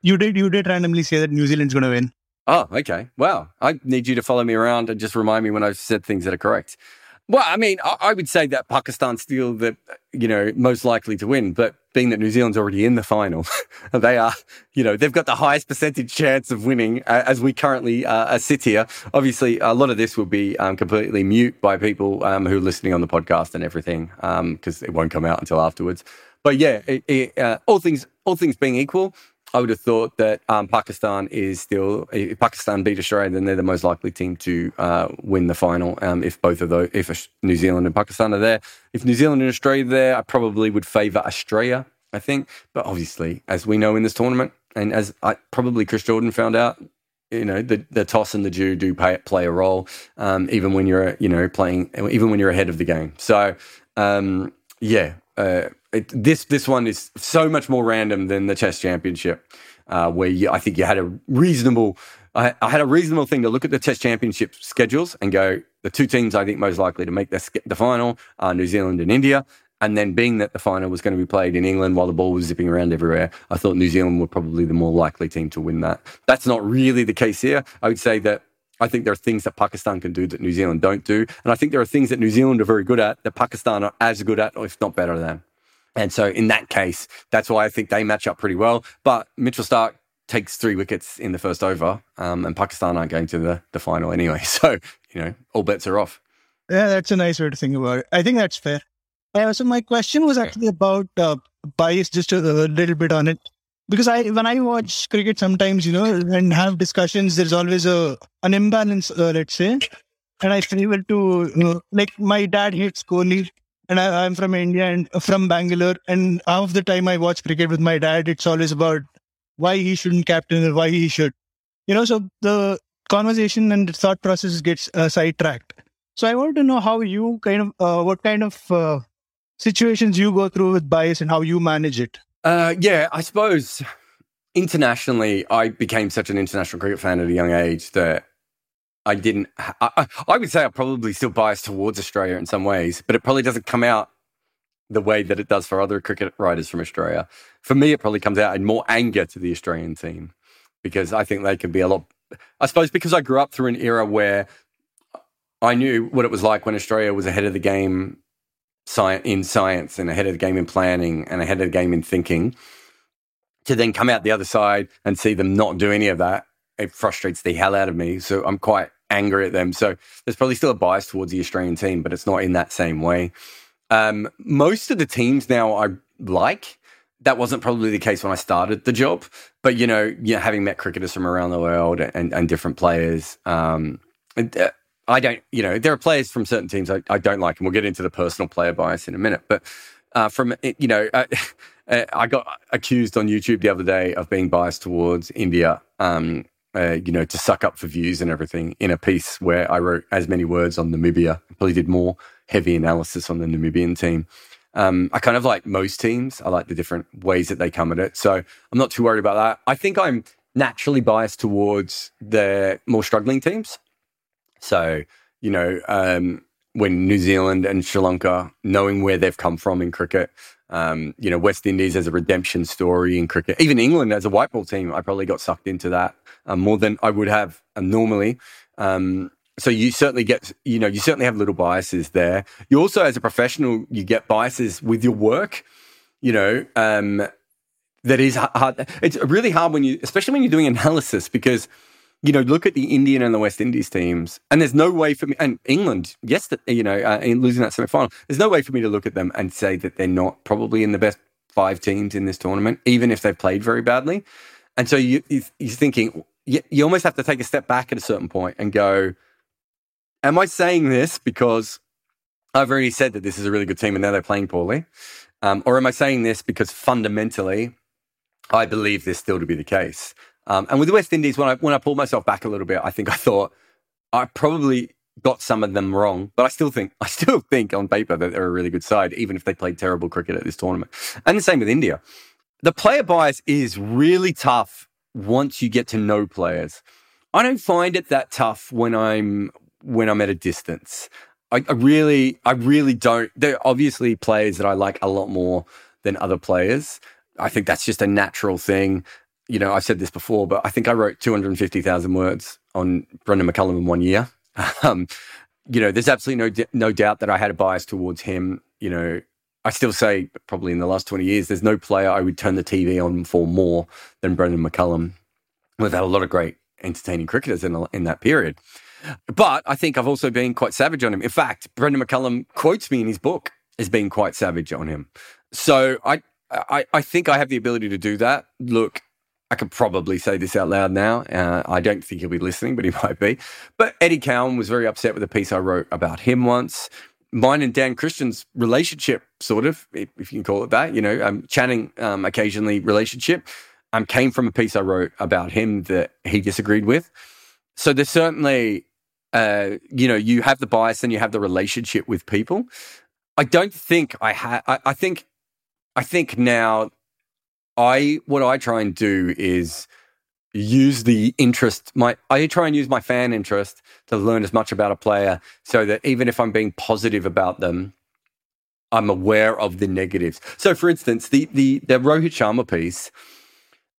You did. You did randomly say that New Zealand's going to win. Oh, okay. Wow. I need you to follow me around and just remind me when I've said things that are correct. Well, I mean, I, would say that Pakistan's still the, you know, most likely to win. But being that New Zealand's already in the final, *laughs* they are, you know, they've got the highest percentage chance of winning uh, as we currently uh, sit here. Obviously, a lot of this will be um, completely mute by people um, who are listening on the podcast and everything because um, it won't come out until afterwards. But yeah, it, it, uh, all things all things being equal, I would have thought that um, Pakistan is still if Pakistan beat Australia, then they're the most likely team to uh, win the final. Um, if both of those, if New Zealand and Pakistan are there, if New Zealand and Australia are there, I probably would favour Australia. I think, but obviously, as we know in this tournament, and as I, probably Chris Jordan found out, you know, the, the toss and the dew do pay, play a role, um, even when you're you know playing, even when you're ahead of the game. So um, yeah. Uh, it, this this one is so much more random than the Test Championship, uh, where you, I think you had a reasonable. I, had a reasonable thing to look at the Test Championship schedules and go the two teams I think most likely to make the, the final are New Zealand and India. And then, being that the final was going to be played in England while the ball was zipping around everywhere, I thought New Zealand were probably the more likely team to win that. That's not really the case here. I would say that I think there are things that Pakistan can do that New Zealand don't do. And I think there are things that New Zealand are very good at that Pakistan are as good at, if not better than. And so in that case, that's why I think they match up pretty well. But Mitchell Starc takes three wickets in the first over, um, and Pakistan aren't going to the, the final anyway. *laughs* So, you know, all bets are off. Yeah, that's a nice way to think about it. I think that's fair. Uh, so my question was actually about uh, bias, just a, a, little bit on it, because I when I watch cricket sometimes, you know, and have discussions, there's always a an imbalance, uh, let's say, and I feel to you know, like my dad hates Kohli, and I, am from India and from Bangalore. And half the time I watch cricket with my dad, it's always about why he shouldn't captain or why he should. You know, so the conversation and the thought process gets uh, sidetracked. So I want to know how you kind of, uh, what kind of uh, situations you go through with bias and how you manage it. Uh, yeah, I suppose internationally, I became such an international cricket fan at a young age that I didn't. I, I would say I'm probably still biased towards Australia in some ways, but it probably doesn't come out the way that it does for other cricket writers from Australia. For me, it probably comes out in more anger to the Australian team because I think they can be a lot. I suppose because I grew up through an era where I knew what it was like when Australia was ahead of the game in science and ahead of the game in planning and ahead of the game in thinking. To then come out the other side and see them not do any of that, it frustrates the hell out of me. So I'm quite angry at them. So there's probably still a bias towards the Australian team, but it's not in that same way. Um, most of the teams now I like. That wasn't probably the case when I started the job, but you know, you know having met cricketers from around the world and, and different players, um, uh, I don't, you know, there are players from certain teams I, I, don't like, and we'll get into the personal player bias in a minute. But uh, from, you know, *laughs* uh, I got accused on YouTube the other day of being biased towards India. Um, uh, you know, to suck up for views and everything in a piece where I wrote as many words on Namibia. Probably did more heavy analysis on the Namibian team. Um, I kind of like most teams. I like the different ways that they come at it. So I'm not too worried about that. I think I'm naturally biased towards the more struggling teams. So, you know, um, when New Zealand and Sri Lanka, knowing where they've come from in cricket, um, you know, West Indies as a redemption story in cricket, even England as a white ball team, I probably got sucked into that um, more than I would have um, normally. Um, so you certainly get, you know, you certainly have little biases there. You also, as a professional, you get biases with your work. You know, um, that is hard. It's really hard when you, especially when you're doing analysis, because you know, look at the Indian and the West Indies teams, and there's no way for me, and England, yes, you know, uh, in losing that semi final, there's no way for me to look at them and say that they're not probably in the best five teams in this tournament, even if they've played very badly. And so you, you're thinking, you, you almost have to take a step back at a certain point and go, am I saying this because I've already said that this is a really good team and now they're playing poorly? Um, or am I saying this because fundamentally I believe this still to be the case? Um, and with the West Indies, when I when I pulled myself back a little bit, I think I thought I probably got some of them wrong, but I still think *laughs* I still think on paper that they're a really good side, even if they played terrible cricket at this tournament. And the same with India. The player bias is really tough once you get to know players. I don't find it that tough when I'm when I'm at a distance. I, I really, I really don't. There are obviously players that I like a lot more than other players. I think that's just a natural thing. You know, I've said this before, but I think I wrote 250,000 words on Brendan McCullum in one year. *laughs* Um, you know, there's absolutely no no doubt that I had a bias towards him. You know, I still say probably in the last 20 years, there's no player I would turn the TV on for more than Brendan McCullum. We've had a lot of great entertaining cricketers in, in that period. But I think I've also been quite savage on him. In fact, Brendan McCullum quotes me in his book as being quite savage on him. So I, I, I think I have the ability to do that. Look, I could probably say this out loud now. Uh, I don't think he'll be listening, but he *laughs* might be. But Eddie Cowan was very upset with a piece I wrote about him once. Mine and Dan Christian's relationship, sort of, if you can call it that, you know, um, chatting um, occasionally relationship, um, came from a piece I wrote about him that he disagreed with. So there's certainly, uh, you know, you have the bias and you have the relationship with people. I don't think I had. I, I think, I think now I what I try and do is use the interest my I try and use my fan interest to learn as much about a player so that even if I'm being positive about them I'm aware of the negatives. So for instance, the the the Rohit Sharma piece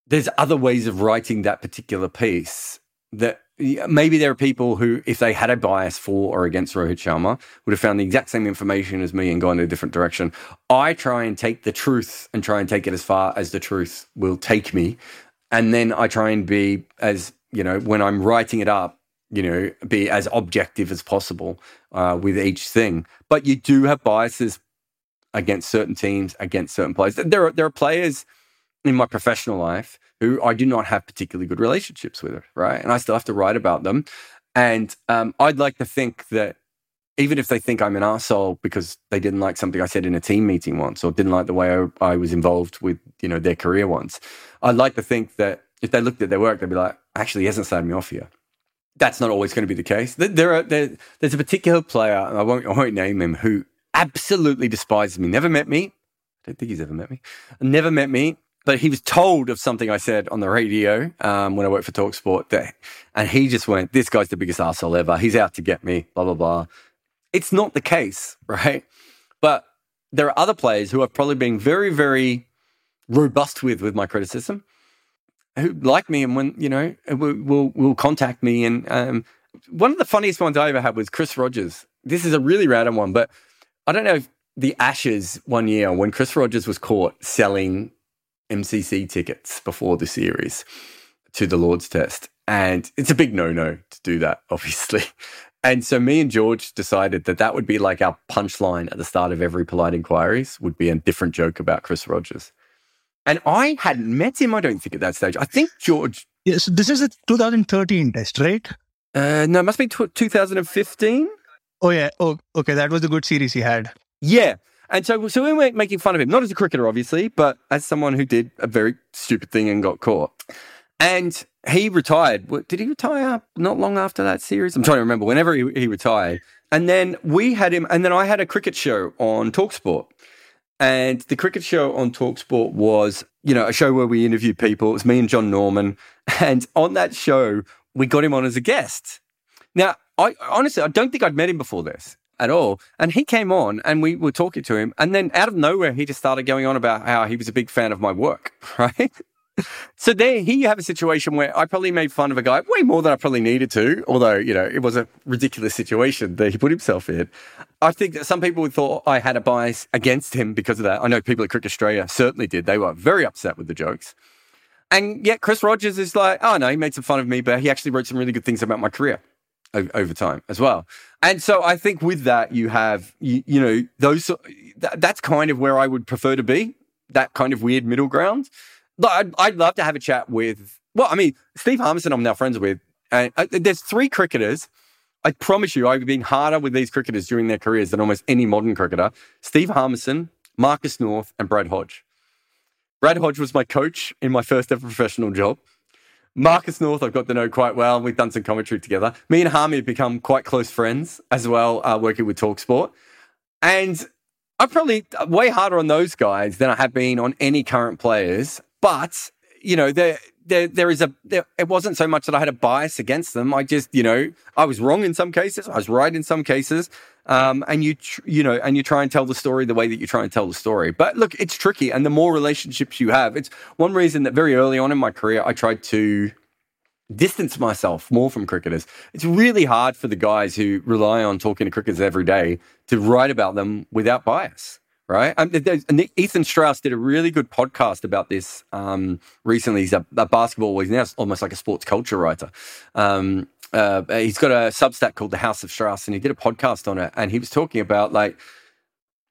there's other ways of writing that particular piece that maybe there are people who, if they had a bias for or against Rohit Sharma, would have found the exact same information as me and gone in a different direction. I try and take the truth and try and take it as far as the truth will take me. And then I try and be as, you know, when I'm writing it up, you know, be as objective as possible uh, with each thing. But you do have biases against certain teams, against certain players. There are, there are players in my professional life who I do not have particularly good relationships with, right? And I still have to write about them. And um, I'd like to think that even if they think I'm an asshole because they didn't like something I said in a team meeting once or didn't like the way I, I was involved with, you know, their career once, I'd like to think that if they looked at their work, they'd be like, actually, he hasn't started me off here. That's not always going to be the case. There are there, there's a particular player, I won't I won't name him, who absolutely despises me. Never met me. I don't think he's ever met me. Never met me but he was told of something I said on the radio um, when I worked for Talksport, that, and he just went, "This guy's the biggest asshole ever. He's out to get me." Blah blah blah. It's not the case, *laughs* right? But there are other players who I've probably been very, very robust with with my criticism, who like me and when you know will will, will contact me. And um, one of the funniest ones I ever had was Chris Rogers. This is a really random one, but I don't know if the Ashes one year when Chris Rogers was caught selling MCC tickets before the series to the Lord's Test. And it's a big no no to do that, *laughs* obviously. And so me and George decided that that would be like our punchline at the start of every polite inquiries would be a different joke about Chris Rogers. And I hadn't met him, I don't think, at that stage. I think George. Yes, this is a 2013 test, right? Uh, no, it must be t- 2015. Oh, yeah. Oh, okay. That was a good series he had. Yeah. And so, so we were making fun of him, not as a cricketer, obviously, but as someone who did a very stupid thing and got caught. And he retired. Did he retire not long after that series? I'm trying to remember. Whenever he, he retired, and then we had him, and then I had a cricket show on Talksport. And the cricket show on Talksport was, you know, a show where we interviewed people. It was me and John Norman. *laughs* And on that show, we got him on as a guest. Now, I honestly, I don't think I'd met him before this at all. And he came on and we were talking to him. And then out of nowhere, he just started going on about how he was a big fan of my work, *laughs* right? So there, here you have a situation where I probably made fun of a guy way more than I probably needed to, although, you know, it was a ridiculous situation that he put himself in. I think that some people thought I had a bias against him because of that. I know people at Cricket Australia certainly did. They were very upset with the jokes. And yet Chris Rogers is like, oh no, he made some fun of me, but he actually wrote some really good things about my career over time as well. And so I think with that, you have, you, you know, those, that, that's kind of where I would prefer to be, that kind of weird middle ground. I'd, I'd love to have a chat with, well, I mean, Steve Harmison, I'm now friends with. And uh, there's three cricketers. I promise you, I've been harder with these cricketers during their careers than almost any modern cricketer. Steve Harmison, Marcus North, and Brad Hodge. Brad Hodge was my coach in my first ever professional job. Marcus North, I've got to know quite well. We've done some commentary together. Me and Harmy have become quite close friends as well, uh, working with Talksport. And I'm probably way harder on those guys than I have been on any current players. But, you know, there, there, there is a, there, it wasn't so much that I had a bias against them. I just, you know, I was wrong in some cases. I was right in some cases. Um, and you, tr- you know, and you try and tell the story the way that you try and tell the story. But look, it's tricky. And the more relationships you have, it's one reason that very early on in my career, I tried to distance myself more from cricketers. It's really hard for the guys who rely on talking to cricketers every day to write about them without bias, right? Um, Ethan Strauss did a really good podcast about this um, recently. He's a, a, basketball, he's now almost like a sports culture writer. Um, uh, he's got a Substack called The House of Strauss, and he did a podcast on it. And he was talking about like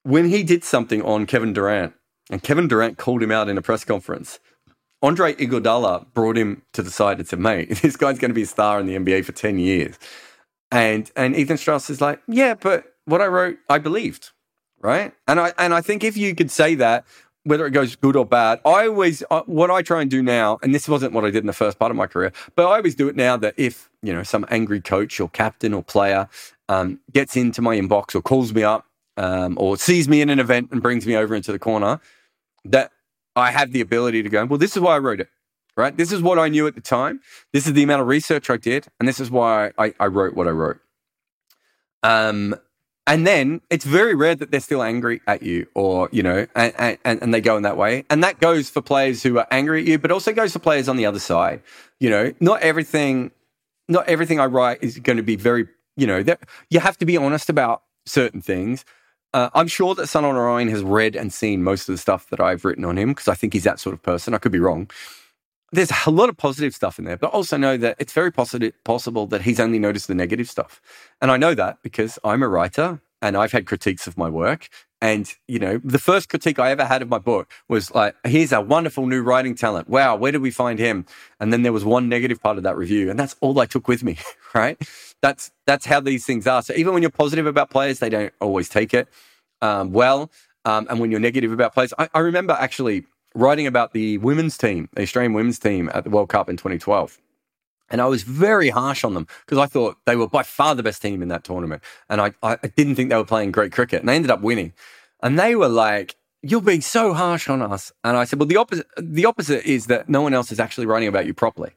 when he did something on Kevin Durant, and Kevin Durant called him out in a press conference. Andre Iguodala brought him to the side and said, "Mate, *laughs* this guy's going to be a star in the NBA for ten years." And and Ethan Strauss is like, "Yeah, but what I wrote, I believed, right?" And I and I think if you could say that, whether it goes good or bad, I always uh, what I try and do now, and this wasn't what I did in the first part of my career, but I always do it now. That if you know some angry coach or captain or player um, gets into my inbox or calls me up um, or sees me in an event and brings me over into the corner, that I have the ability to go, well, this is why I wrote it, right? This is what I knew at the time. This is the amount of research I did, and this is why I, I wrote what I wrote. Um, and then it's very rare that they're still angry at you or, you know, and, and, and they go in that way. And that goes for players who are angry at you, but also goes for players on the other side. You know, not everything, not everything I write is going to be very, you know, that you have to be honest about certain things. Uh, I'm sure that Sunil Narine has read and seen most of the stuff that I've written on him because I think he's that sort of person. I could be wrong. There's a lot of positive stuff in there, but also know that it's very positive, possible that he's only noticed the negative stuff. And I know that because I'm a writer and I've had critiques of my work. And, you know, the first critique I ever had of my book was like, here's a wonderful new writing talent. Wow, where did we find him? And then there was one negative part of that review. And that's all I took with me, *laughs* right? That's that's how these things are. So even when you're positive about players, they don't always take it um, well. Um, and when you're negative about players, I, I remember actually writing about the women's team, the Australian women's team at the World Cup in 2012. And I was very harsh on them because I thought they were by far the best team in that tournament. And I, I didn't think they were playing great cricket. And they ended up winning. And they were like, You're being so harsh on us. And I said, Well, the opposite the opposite is that no one else is actually writing about you properly.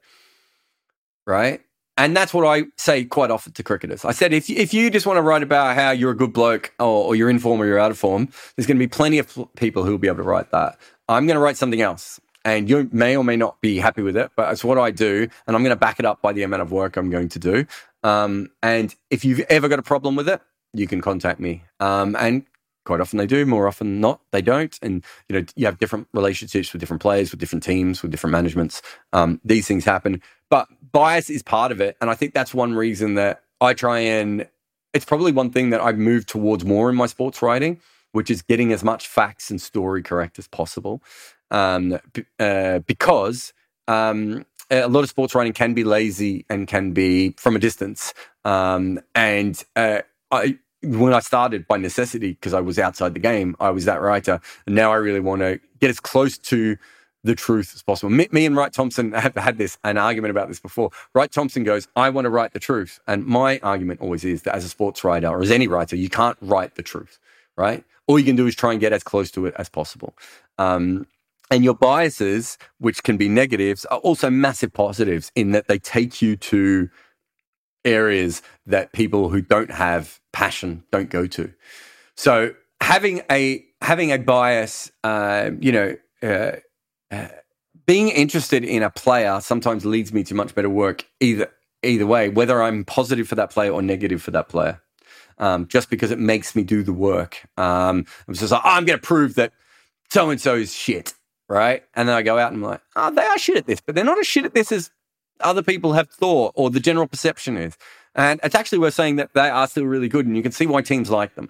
Right? And that's what I say quite often to cricketers. I said, if if you just want to write about how you're a good bloke or, or you're in form or you're out of form, there's going to be plenty of people who will be able to write that. I'm going to write something else and you may or may not be happy with it, but it's what I do, and I'm going to back it up by the amount of work I'm going to do. Um, and if you've ever got a problem with it, you can contact me. Um, and quite often they do, more often not, they don't. And you know, you have different relationships with different players, with different teams, with different managements. Um, these things happen, but bias is part of it, and I think that's one reason that I try and. It's probably one thing that I've moved towards more in my sports writing, which is getting as much facts and story correct as possible um, uh, because um, a lot of sports writing can be lazy and can be from a distance. Um, and uh, I, when I started by necessity, because I was outside the game, I was that writer. And now I really want to get as close to the truth as possible. Me, me, and Wright Thompson have had this an argument about this before. Wright Thompson goes, "I want to write the truth," and my argument always is that as a sports writer or as any writer, you can't write the truth, right? All you can do is try and get as close to it as possible. Um, and your biases, which can be negatives, are also massive positives in that they take you to areas that people who don't have passion don't go to. So having a having a bias, uh, you know, uh, uh, being interested in a player sometimes leads me to much better work either either way, whether I'm positive for that player or negative for that player. Um, just because it makes me do the work. Um, I'm just like, oh, I'm going to prove that so and so is shit right? And then I go out and I'm like, oh, they are shit at this, but they're not as shit at this as other people have thought or the general perception is. And it's actually worth saying that they are still really good and you can see why teams like them.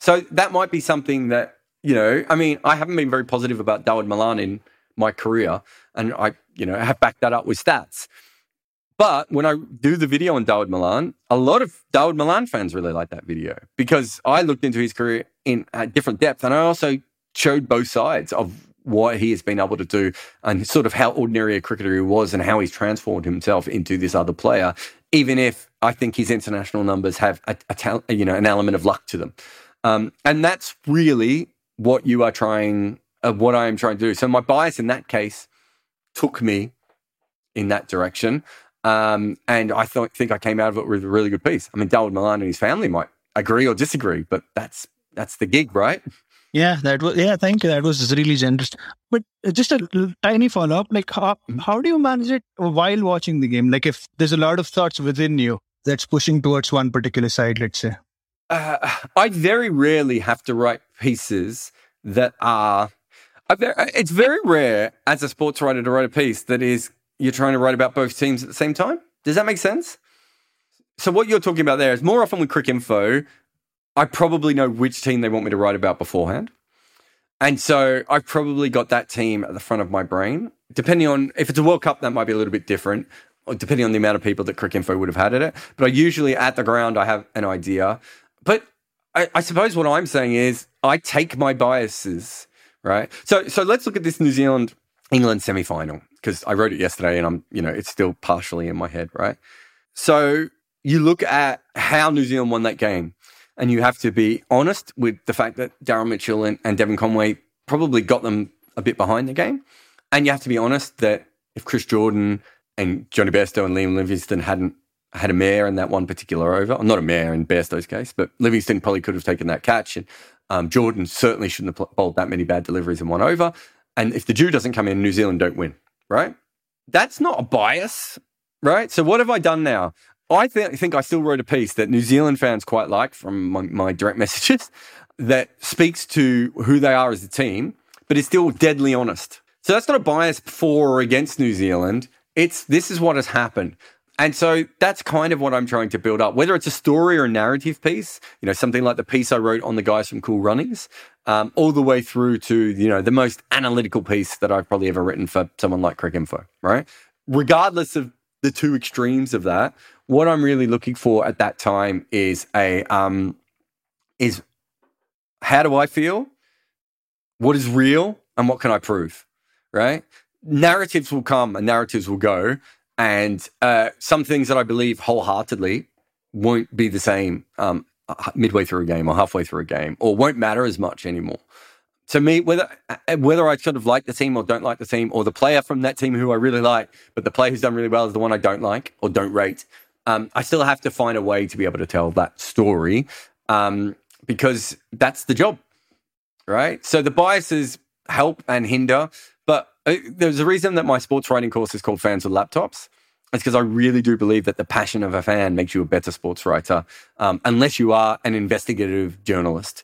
So that might be something that, you know, I mean, I haven't been very positive about Dawid Malan in my career and I, you know, have backed that up with stats. But when I do the video on Dawid Malan, a lot of Dawid Malan fans really like that video because I looked into his career in a different depth and I also showed both sides of what he has been able to do and sort of how ordinary a cricketer he was and how he's transformed himself into this other player, even if I think his international numbers have a, a you know an element of luck to them. Um, and that's really what you are trying, uh, what I am trying to do. So my bias in that case took me in that direction. Um, and I th- think I came out of it with a really good piece. I mean, Dawid Malan and his family might agree or disagree, but that's that's the gig, right? Yeah, that was yeah. Thank you. That was really generous. But just a tiny follow up. Like, how, mm-hmm. how do you manage it while watching the game? Like, if there's a lot of thoughts within you that's pushing towards one particular side, let's say. Uh, I very rarely have to write pieces that are. It's very rare as a sports writer to write a piece that is you're trying to write about both teams at the same time. Does that make sense? So what you're talking about there is more often with Cricinfo, I probably know which team they want me to write about beforehand. And so I've probably got that team at the front of my brain. Depending on if it's a World Cup, that might be a little bit different, depending on the amount of people that Cricinfo would have had at it. But I usually at the ground, I have an idea. But I, I suppose what I'm saying is I take my biases, right? So so let's look at this New Zealand England semi final because I wrote it yesterday and I'm, you know, it's still partially in my head, right? So you look at how New Zealand won that game and you have to be honest with the fact that Daryl Mitchell and, and Devon Conway probably got them a bit behind the game. And you have to be honest that if Chris Jordan and Johnny Bairstow and Liam Livingstone hadn't had a mare in that one particular over, or not a mare in Bairstow's case, but Livingstone probably could have taken that catch. And um, Jordan certainly shouldn't have bowled that many bad deliveries in one over. And if the Dew doesn't come in, New Zealand don't win, right? That's not a bias, right? So what have I done now? I th- think I still wrote a piece that New Zealand fans quite like from my, my direct *laughs* messages that speaks to who they are as a team, but is still deadly honest. So that's not a bias for or against New Zealand. It's this is what has happened. And so that's kind of what I'm trying to build up, whether it's a story or a narrative piece, you know, something like the piece I wrote on the guys from Cool Runnings, um, all the way through to, you know, the most analytical piece that I've probably ever written for someone like Cricinfo, right? Regardless of the two extremes of that, what I'm really looking for at that time is a, um, is how do I feel? What is real? And what can I prove? Right? Narratives will come and narratives will go and uh, some things that I believe wholeheartedly won't be the same um, midway through a game or halfway through a game, or won't matter as much anymore. To me, whether uh, whether I sort of like the team or don't like the team, or the player from that team who I really like, but the player who's done really well is the one I don't like or don't rate, um, I still have to find a way to be able to tell that story um, because that's the job, right? So the biases help and hinder, there's a reason that my sports writing course is called Fans with Laptops. It's because I really do believe that the passion of a fan makes you a better sports writer, um, unless you are an investigative journalist.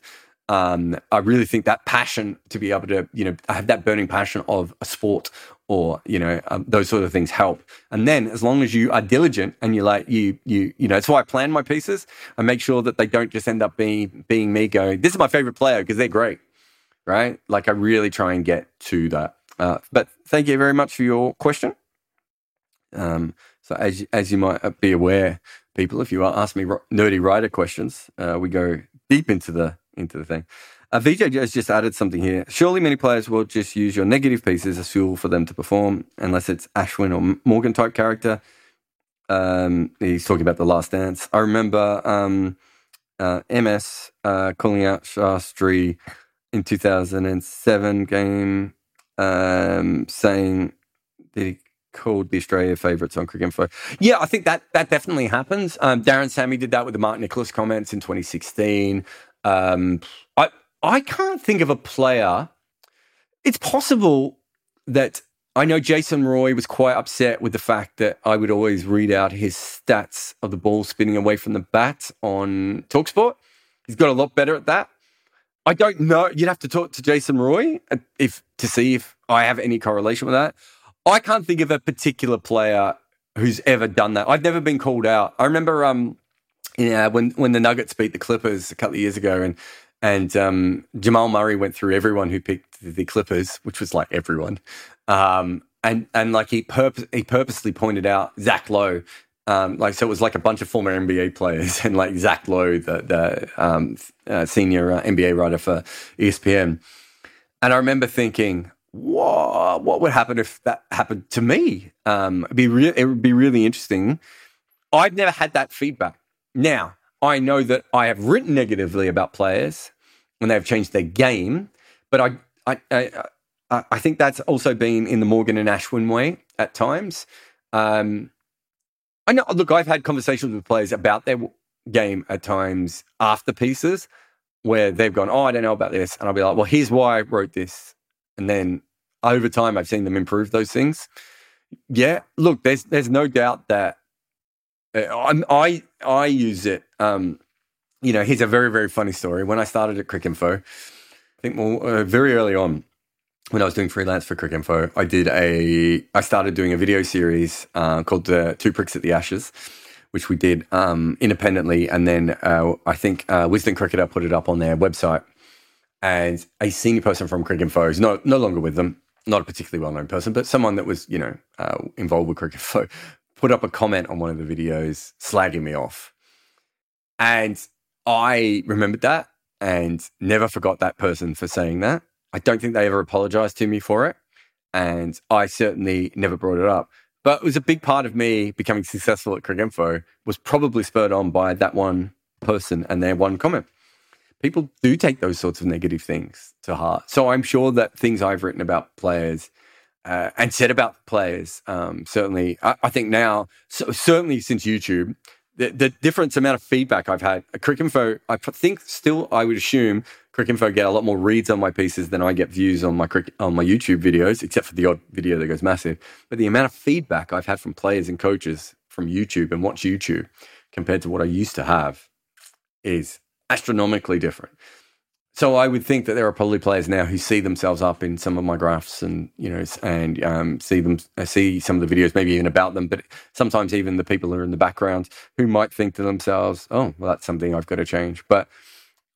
Um, I really think that passion to be able to, you know, have that burning passion of a sport or you know um, those sort of things help. And then as long as you are diligent and you like you you you know, that's why I plan my pieces. I make sure that they don't just end up being being me going, this is my favorite player because they're great, right? Like I really try and get to that. Uh, but thank you very much for your question. Um, so as as you might be aware, people, if you ask me nerdy writer questions, uh, we go deep into the into the thing. Uh, VJ has just added something here. Surely many players will just use your negative pieces as fuel for them to perform, unless it's Ashwin or Morgan type character. Um, he's talking about the Last Dance. I remember um, uh, MS uh, calling out Shastri in 2007 game um, saying that he called the Australia favourites on Cricinfo. Yeah, I think that that definitely happens. Um, Darren Sammy did that with the Mark Nicholas comments in 2016. Um, I I can't think of a player. It's possible that I know Jason Roy was quite upset with the fact that I would always read out his stats of the ball spinning away from the bat on Talksport. He's got a lot better at that. I don't know. You'd have to talk to Jason Roy uh, if to see if I have any correlation with that. I can't think of a particular player who's ever done that. I've never been called out. I remember um, yeah, when when the Nuggets beat the Clippers a couple of years ago, and and um, Jamal Murray went through everyone who picked the Clippers, which was like everyone, um, and and like he purpose he purposely pointed out Zach Lowe um, like so, it was like a bunch of former NBA players *laughs* and like Zach Lowe, the, the um, uh, senior uh, NBA writer for ESPN. And I remember thinking, "What? What would happen if that happened to me? Um, it'd be re- it would be really interesting." I've never had that feedback. Now I know that I have written negatively about players when they have changed their game, but I I, I, I think that's also been in the Morgan and Ashwin way at times. Um, I know. Look, I've had conversations with players about their game at times after pieces. where they've gone, oh, I don't know about this. And I'll be like, well, here's why I wrote this. And then over time, I've seen them improve those things. Yeah, look, there's there's no doubt that uh, i I use it. Um, you know, here's a very very funny story. When I started at Cricinfo, I think well, uh, very early on, when I was doing freelance for Cricinfo, I did a I started doing a video series uh, called the Two Pricks at the Ashes, which we did um, independently, and then uh, I think uh, Wisden Cricketer put it up on their website, and a senior person from Cricinfo is no no longer with them, not a particularly well known person, but someone that was you know uh, involved with Cricinfo, put up a comment on one of the videos slagging me off, and I remembered that and never forgot that person for saying that. I don't think they ever apologized to me for it, and I certainly never brought it up. But it was a big part of me becoming successful at Cricinfo was probably spurred on by that one person and their one comment people do take those sorts of negative things to heart. So I'm sure that things I've written about players uh, and said about players, um, certainly, I, I, think now, so certainly since YouTube, the, the difference amount of feedback I've had, Cricinfo, I think still, I would assume Cricinfo get a lot more reads on my pieces than I get views on my on my YouTube videos, except for the odd video that goes massive. But the amount of feedback I've had from players and coaches from YouTube and watch YouTube compared to what I used to have is astronomically different. So I would think that there are probably players now who see themselves up in some of my graphs and you know and um, see them uh, see some of the videos maybe even about them, but sometimes even the people who are in the background who might think to themselves, "Oh, well, that's something I've got to change." But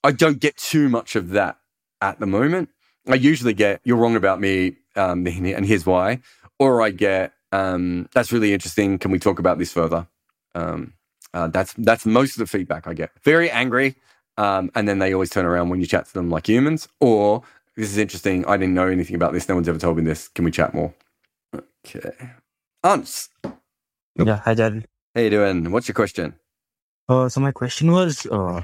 I don't get too much of that at the moment. I usually get "You're wrong about me," um, and here's why, or I get um, "That's really interesting. Can we talk about this further?" Um, uh, that's that's most of the feedback I get. Very angry um, and then they always turn around when you chat to them like humans, or this is interesting. I didn't know anything about this. No one's ever told me this. Can we chat more? Okay. Ants. Yeah. Hi, Jarrod. How you doing? What's your question? Uh, so my question was, uh,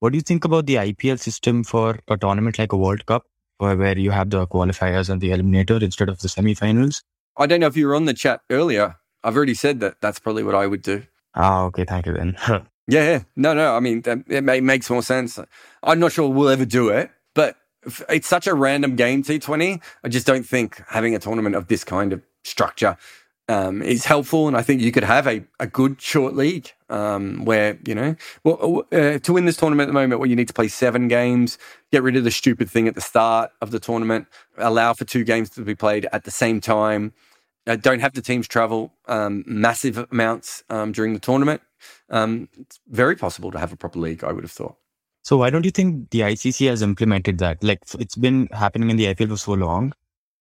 what do you think about the IPL system for a tournament like a World Cup, where you have the qualifiers and the eliminator instead of the semi-finals? I don't know if you were on the chat earlier. I've already said that that's probably what I would do. Ah, okay. Thank you then. *laughs* Yeah, yeah. No, no. I mean, it makes more sense. I'm not sure we'll ever do it, but it's such a random game, T20. I just don't think having a tournament of this kind of structure um, is helpful. And I think you could have a, a good short league um, where, you know, well, uh, to win this tournament at the moment, where you need to play seven games, get rid of the stupid thing at the start of the tournament, allow for two games to be played at the same time. Uh, don't have the teams travel um, massive amounts um, during the tournament um, it's very possible to have a proper league, I would have thought. So why don't you think the ICC has implemented that? Like it's been happening in the IPL for so long.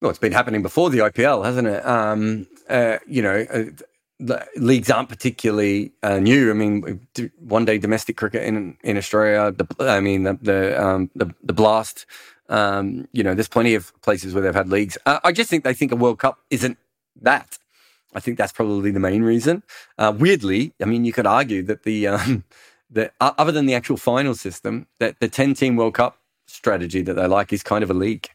Well, it's been happening before the IPL, hasn't it? Um, uh, you know, uh, leagues aren't particularly uh, new. I mean, one day domestic cricket in in Australia. The, I mean, the the um, the, the, Blast. Um, you know, there's plenty of places where they've had leagues. Uh, I just think they think a World Cup isn't that. I think that's probably the main reason. Uh, weirdly, I mean, you could argue that the um, *laughs* the other than the actual final system, that the ten team World Cup strategy that they like is kind of a league.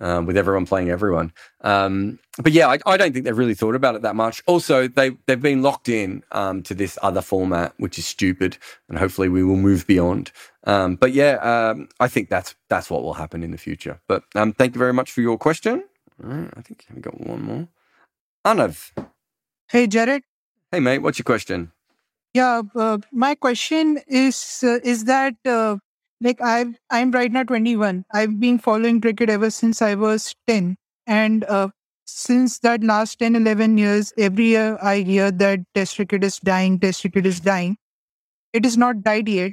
Um, with everyone playing everyone. Um, but yeah, I, I, don't think they've really thought about it that much. Also, they they've been locked in um, to this other format, which is stupid, and hopefully we will move beyond. Um, but yeah, um, I think that's that's what will happen in the future. But um, thank you very much for your question. I think we got one more. Anav. Hey, Jarrod. Hey, mate. What's your question? Yeah, uh, my question is uh, is that uh, like I I'm right now 21. I've been following cricket ever since I was 10, and uh, since that last 10 11 years, every year I hear that Test cricket is dying. Test cricket is dying. It is not died yet.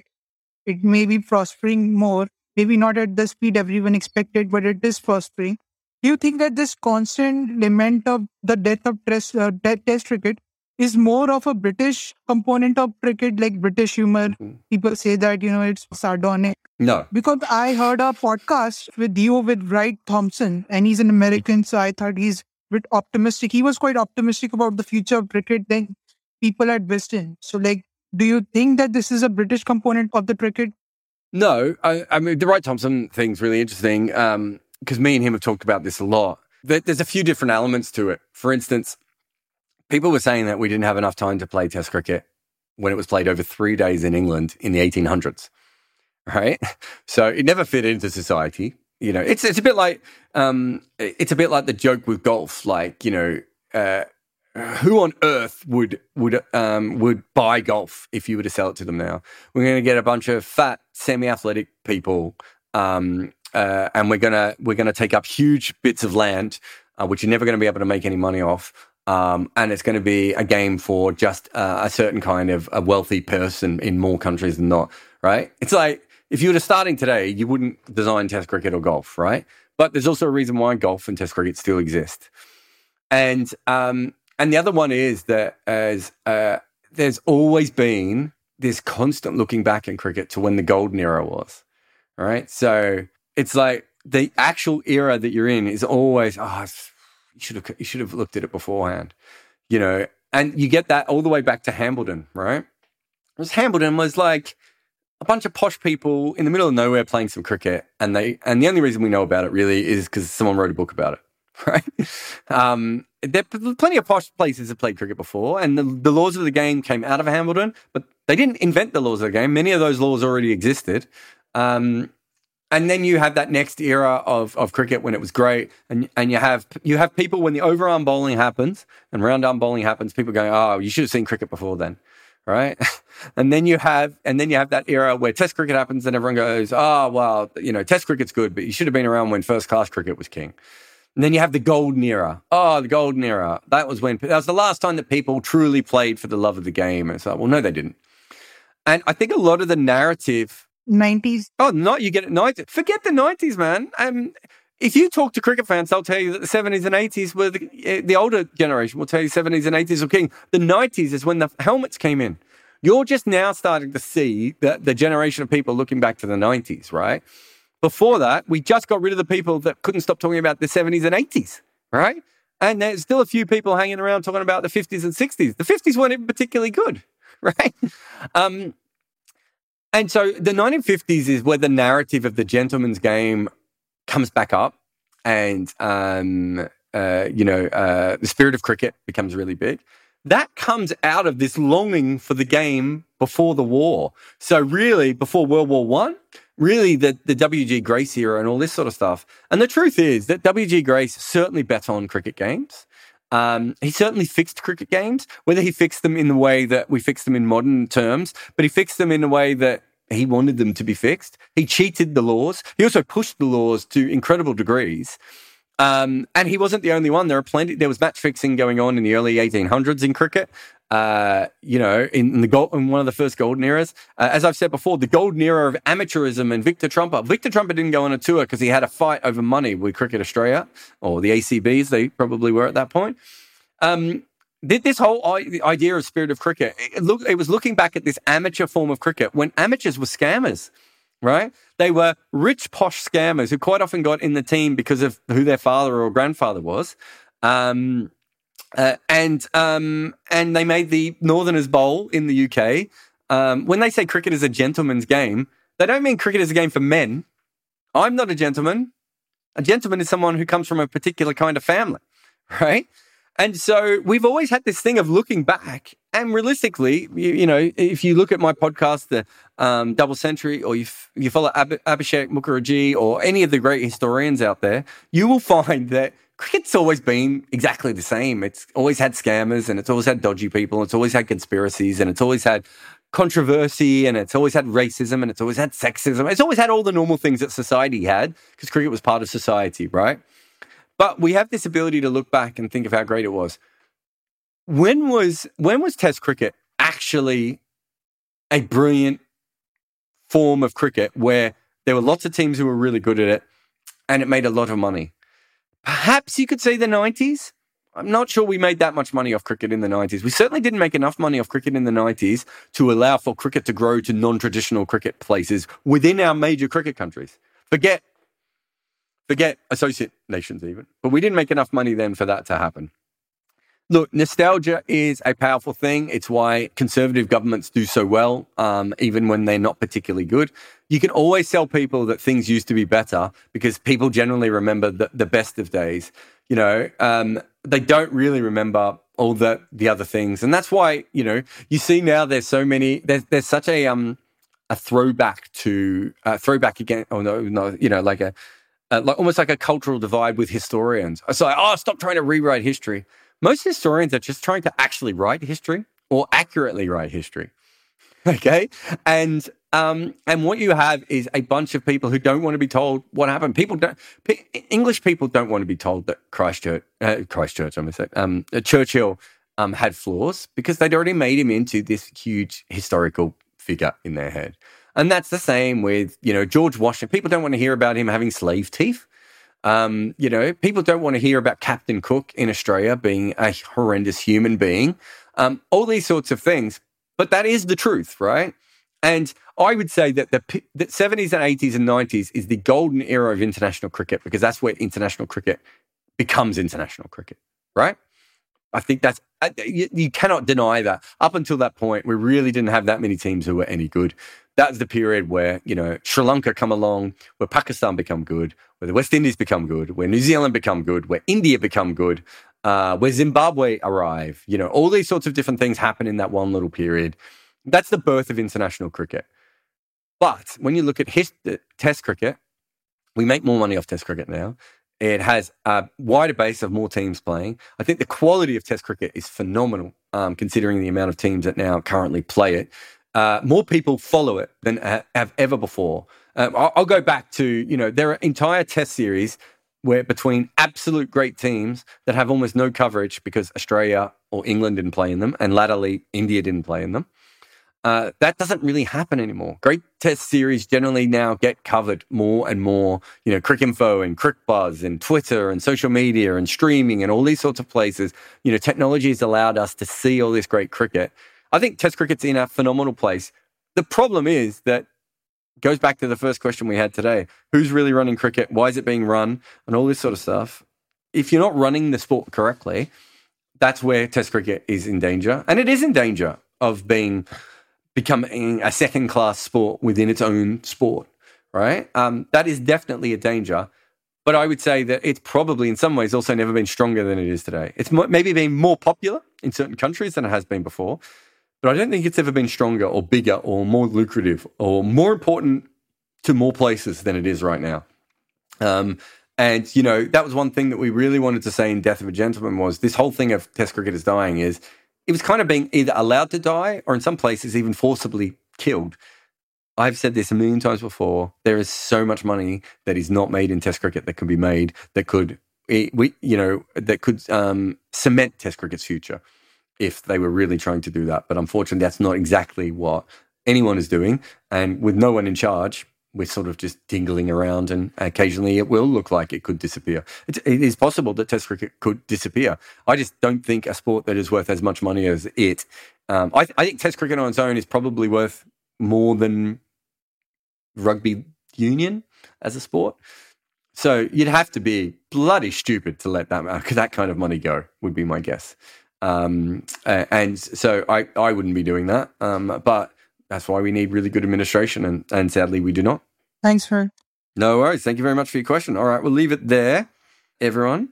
It may be prospering more. Maybe not at the speed everyone expected, but it is prospering. Do you think that this constant lament of the death of test, uh, test cricket is more of a British component of cricket, like British humor? Mm-hmm. People say that, you know, it's sardonic. No. Because I heard a podcast with you with Wright Thompson, and he's an American, so I thought he's a bit optimistic. He was quite optimistic about the future of cricket than people at Wisden. So, like, do you think that this is a British component of the cricket? No, I, I mean the Wright Thompson thing's really interesting. Um, because me and him have talked about this a lot. There's a few different elements to it. For instance, people were saying that we didn't have enough time to play Test cricket when it was played over three days in England in the 1800s. right? *laughs* So it never fit into society. You know, it's it's a bit like um, it's a bit like the joke with golf. Like you know, uh, who on earth would would um, would buy golf if you were to sell it to them now? We're going to get a bunch of fat, semi-athletic people, um, uh, and we're gonna we're gonna take up huge bits of land, uh, which you're never going to be able to make any money off. Um, and it's going to be a game for just uh, a certain kind of a wealthy person in more countries than not, right? It's like if you were starting today, you wouldn't design Test cricket or golf, right? But there's also a reason why golf and Test cricket still exist. And um, and the other one is that as uh, there's always been this constant looking back in cricket to when the golden era was, right? So it's like the actual era that you're in is always oh you should have you should have looked at it beforehand, you know. And you get that all the way back to Hambledon, right? Because Hambledon was like a bunch of posh people in the middle of nowhere playing some cricket, and they and the only reason we know about it really is because someone wrote a book about it, *laughs* right? Um, there are plenty of posh places that played cricket before, and the, the, laws of the game came out of Hambledon, but they didn't invent the laws of the game. Many of those laws already existed. Um, and then you have that next era of, of cricket when it was great, and and you have you have people when the overarm bowling happens and round arm bowling happens, people going, oh, you should have seen cricket before then, right? *laughs* and then you have and then you have that era where Test cricket happens, and everyone goes, oh, well, you know, Test cricket's good, but you should have been around when first class cricket was king. And then you have the golden era. Oh, the golden era. That was when that was the last time that people truly played for the love of the game. It's like, well, no, they didn't. And I think a lot of the narrative 90s. Oh, no, you get it 90s. Forget the 90s, man. Um, if you talk to cricket fans, they'll tell you that the 70s and 80s were the, eh, the older generation will tell you 70s and 80s were king. The 90s is when the helmets came in. You're just now starting to see the, the generation of people looking back to the 90s, right? Before that, we just got rid of the people that couldn't stop talking about the 70s and 80s, right? And there's still a few people hanging around talking about the 50s and 60s. The 50s weren't even particularly good, *laughs* right? Um, and so the 1950s is where the narrative of the gentleman's game comes back up, and um, uh, you know uh, the spirit of cricket becomes really big. That comes out of this longing for the game before the war. So really, before World War One, really the, the W.G. Grace era and all this sort of stuff. And the truth is that W.G. Grace certainly bet on cricket games. Um, he certainly fixed cricket games, whether he fixed them in the way that we fix them in modern terms, but he fixed them in a way that he wanted them to be fixed. He cheated the laws. He also pushed the laws to incredible degrees. Um, and he wasn't the only one. There are plenty. There was match fixing going on in the early 1800s in cricket. Uh, you know, in, the gold, in one of the first golden eras. Uh, as I've said before, the golden era of amateurism and Victor Trumper. Victor Trumper didn't go on a tour because he had a fight over money with Cricket Australia or the ACBs. They probably were at that point. Um, this whole idea of spirit of cricket, it, look, it was looking back at this amateur form of cricket when amateurs were scammers right? They were rich, posh scammers who quite often got in the team because of who their father or grandfather was. Um, uh, and um, and they made the Northerners Bowl in the UK. Um, when they say cricket is a gentleman's game, they don't mean cricket is a game for men. I'm not a gentleman. A gentleman is someone who comes from a particular kind of family, *laughs* right? And so we've always had this thing of looking back. And realistically, you, you know, if you look at my podcast, the um, Double Century, or you, f- you follow Ab- Abhishek Mukherjee or any of the great historians out there, you will find that cricket's always been exactly the same. It's always had scammers and it's always had dodgy people. It's always had conspiracies and it's always had controversy and it's always had racism and it's always had sexism. It's always had all the normal things that society had because cricket was part of society, right? But we have this ability to look back and think of how great it was. When was when was Test cricket actually a brilliant form of cricket where there were lots of teams who were really good at it and it made a lot of money? Perhaps you could say the 90s. I'm not sure we made that much money off cricket in the 90s. We certainly didn't make enough money off cricket in the 90s to allow for cricket to grow to non traditional cricket places within our major cricket countries. Forget Forget associate nations, even. But we didn't make enough money then for that to happen. Look, nostalgia is a powerful thing. It's why conservative governments do so well, um, even when they're not particularly good. You can always tell people that things used to be better because people generally remember the, the best of days. You know, um, they don't really remember all the the other things, and that's why you know you see now there's so many. There's there's such a um a throwback to a throwback again. Oh no, no, you know, like a, a like almost like a cultural divide with historians. It's like, oh, stop trying to rewrite history. Most historians are just trying to actually write history or accurately write history. *laughs* Okay, and um, and what you have is a bunch of people who don't want to be told what happened. People don't. English people don't want to be told that Christchurch, uh, Christchurch, I'm going to say, um, Churchill um, had flaws because they'd already made him into this huge historical figure in their head. And that's the same with, you know, George Washington. People don't want to hear about him having slave teeth. Um, you know, people don't want to hear about Captain Cook in Australia being a horrendous human being. Um, all these sorts of things. But that is the truth, right? And I would say that the, the 70s and 80s and 90s is the golden era of international cricket because that's where international cricket becomes international cricket, right? I think that's you, you, cannot deny that. Up until that point, we really didn't have that many teams who were any good. That was the period where you know Sri Lanka come along, where Pakistan become good, where the West Indies become good, where New Zealand become good, where India become good, uh, where Zimbabwe arrive. You know, all these sorts of different things happen in that one little period. That's the birth of international cricket. But when you look at his, Test cricket, we make more money off Test cricket now. It has a wider base of more teams playing. I think the quality of Test cricket is phenomenal, um, considering the amount of teams that now currently play it. Uh, more people follow it than have ever before. Um, I'll, I'll, go back to you know there are entire Test series where between absolute great teams that have almost no coverage because Australia or England didn't play in them, and latterly India didn't play in them. Uh, that doesn't really happen anymore. Great test series generally now get covered more and more. You know, Cricinfo and CricBuzz and Twitter and social media and streaming and all these sorts of places. You know, technology has allowed us to see all this great cricket. I think Test cricket's in a phenomenal place. The problem is that goes back to the first question we had today: Who's really running cricket? Why is it being run? And all this sort of stuff. If you're not running the sport correctly, that's where Test cricket is in danger, and it is in danger of being becoming a second class sport within its own sport, right? Um, that is definitely a danger. But I would say that it's probably in some ways also never been stronger than it is today. It's maybe been more popular in certain countries than it has been before, but I don't think it's ever been stronger or bigger or more lucrative or more important to more places than it is right now. Um, and you know that was one thing that we really wanted to say in Death of a Gentleman was this whole thing of Test cricket is dying is it was kind of being either allowed to die or in some places even forcibly killed. I've said this a million times before. There is so much money that is not made in Test cricket that could be made that could, we, you know, that could um, cement Test cricket's future if they were really trying to do that. But unfortunately, that's not exactly what anyone is doing. And with no one in charge, we're sort of just dingling around, and occasionally it will look like it could disappear. It, it is possible that Test cricket could disappear. I just don't think a sport that is worth as much money as it. Um, I, I think Test cricket on its own is probably worth more than rugby union as a sport. So you'd have to be bloody stupid to let that that kind of money go. Would be my guess. Um, and so I, I wouldn't be doing that. Um, but that's why we need really good administration, and, and sadly, we do not. Thanks for. No worries. Thank you very much for your question. All right, we'll leave it there. Everyone,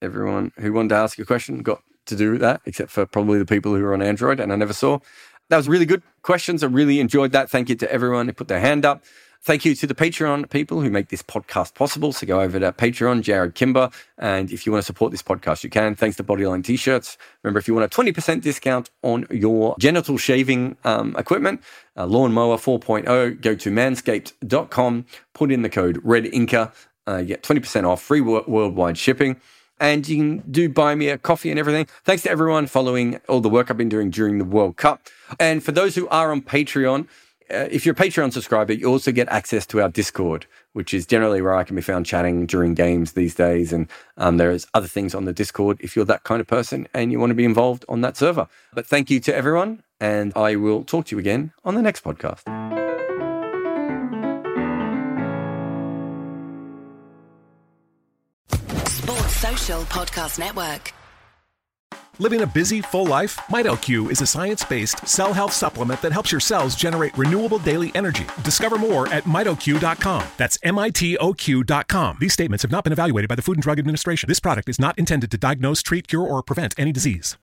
everyone who wanted to ask a question got to do with that, except for probably the people who are on Android, and I never saw. That was really good questions. I really enjoyed that. Thank you to everyone who put their hand up. Thank you to the Patreon people who make this podcast possible. So go over to Patreon, Jarrod Kimber. And if you want to support this podcast, you can. Thanks to Bodyline t shirts. Remember, if you want a 20% discount on your genital shaving um, equipment, uh, Lawnmower 4.0, go to manscaped.com, put in the code REDINKER, uh, get 20% off, free worldwide shipping and you can do buy me a coffee and everything. Thanks to everyone following all the work I've been doing during the World Cup. And for those who are on Patreon, uh, if you're a Patreon subscriber, you also get access to our Discord, which is generally where I can be found chatting during games these days. And um, there's other things on the Discord if you're that kind of person and you want to be involved on that server. But thank you to everyone, and I will talk to you again on the next podcast. Sports Social Podcast Network. Living a busy, full life? MitoQ is a science based cell health supplement that helps your cells generate renewable daily energy. Discover more at mitoq.com. That's M I T O Q.com. These statements have not been evaluated by the Food and Drug Administration. This product is not intended to diagnose, treat, cure, or prevent any disease.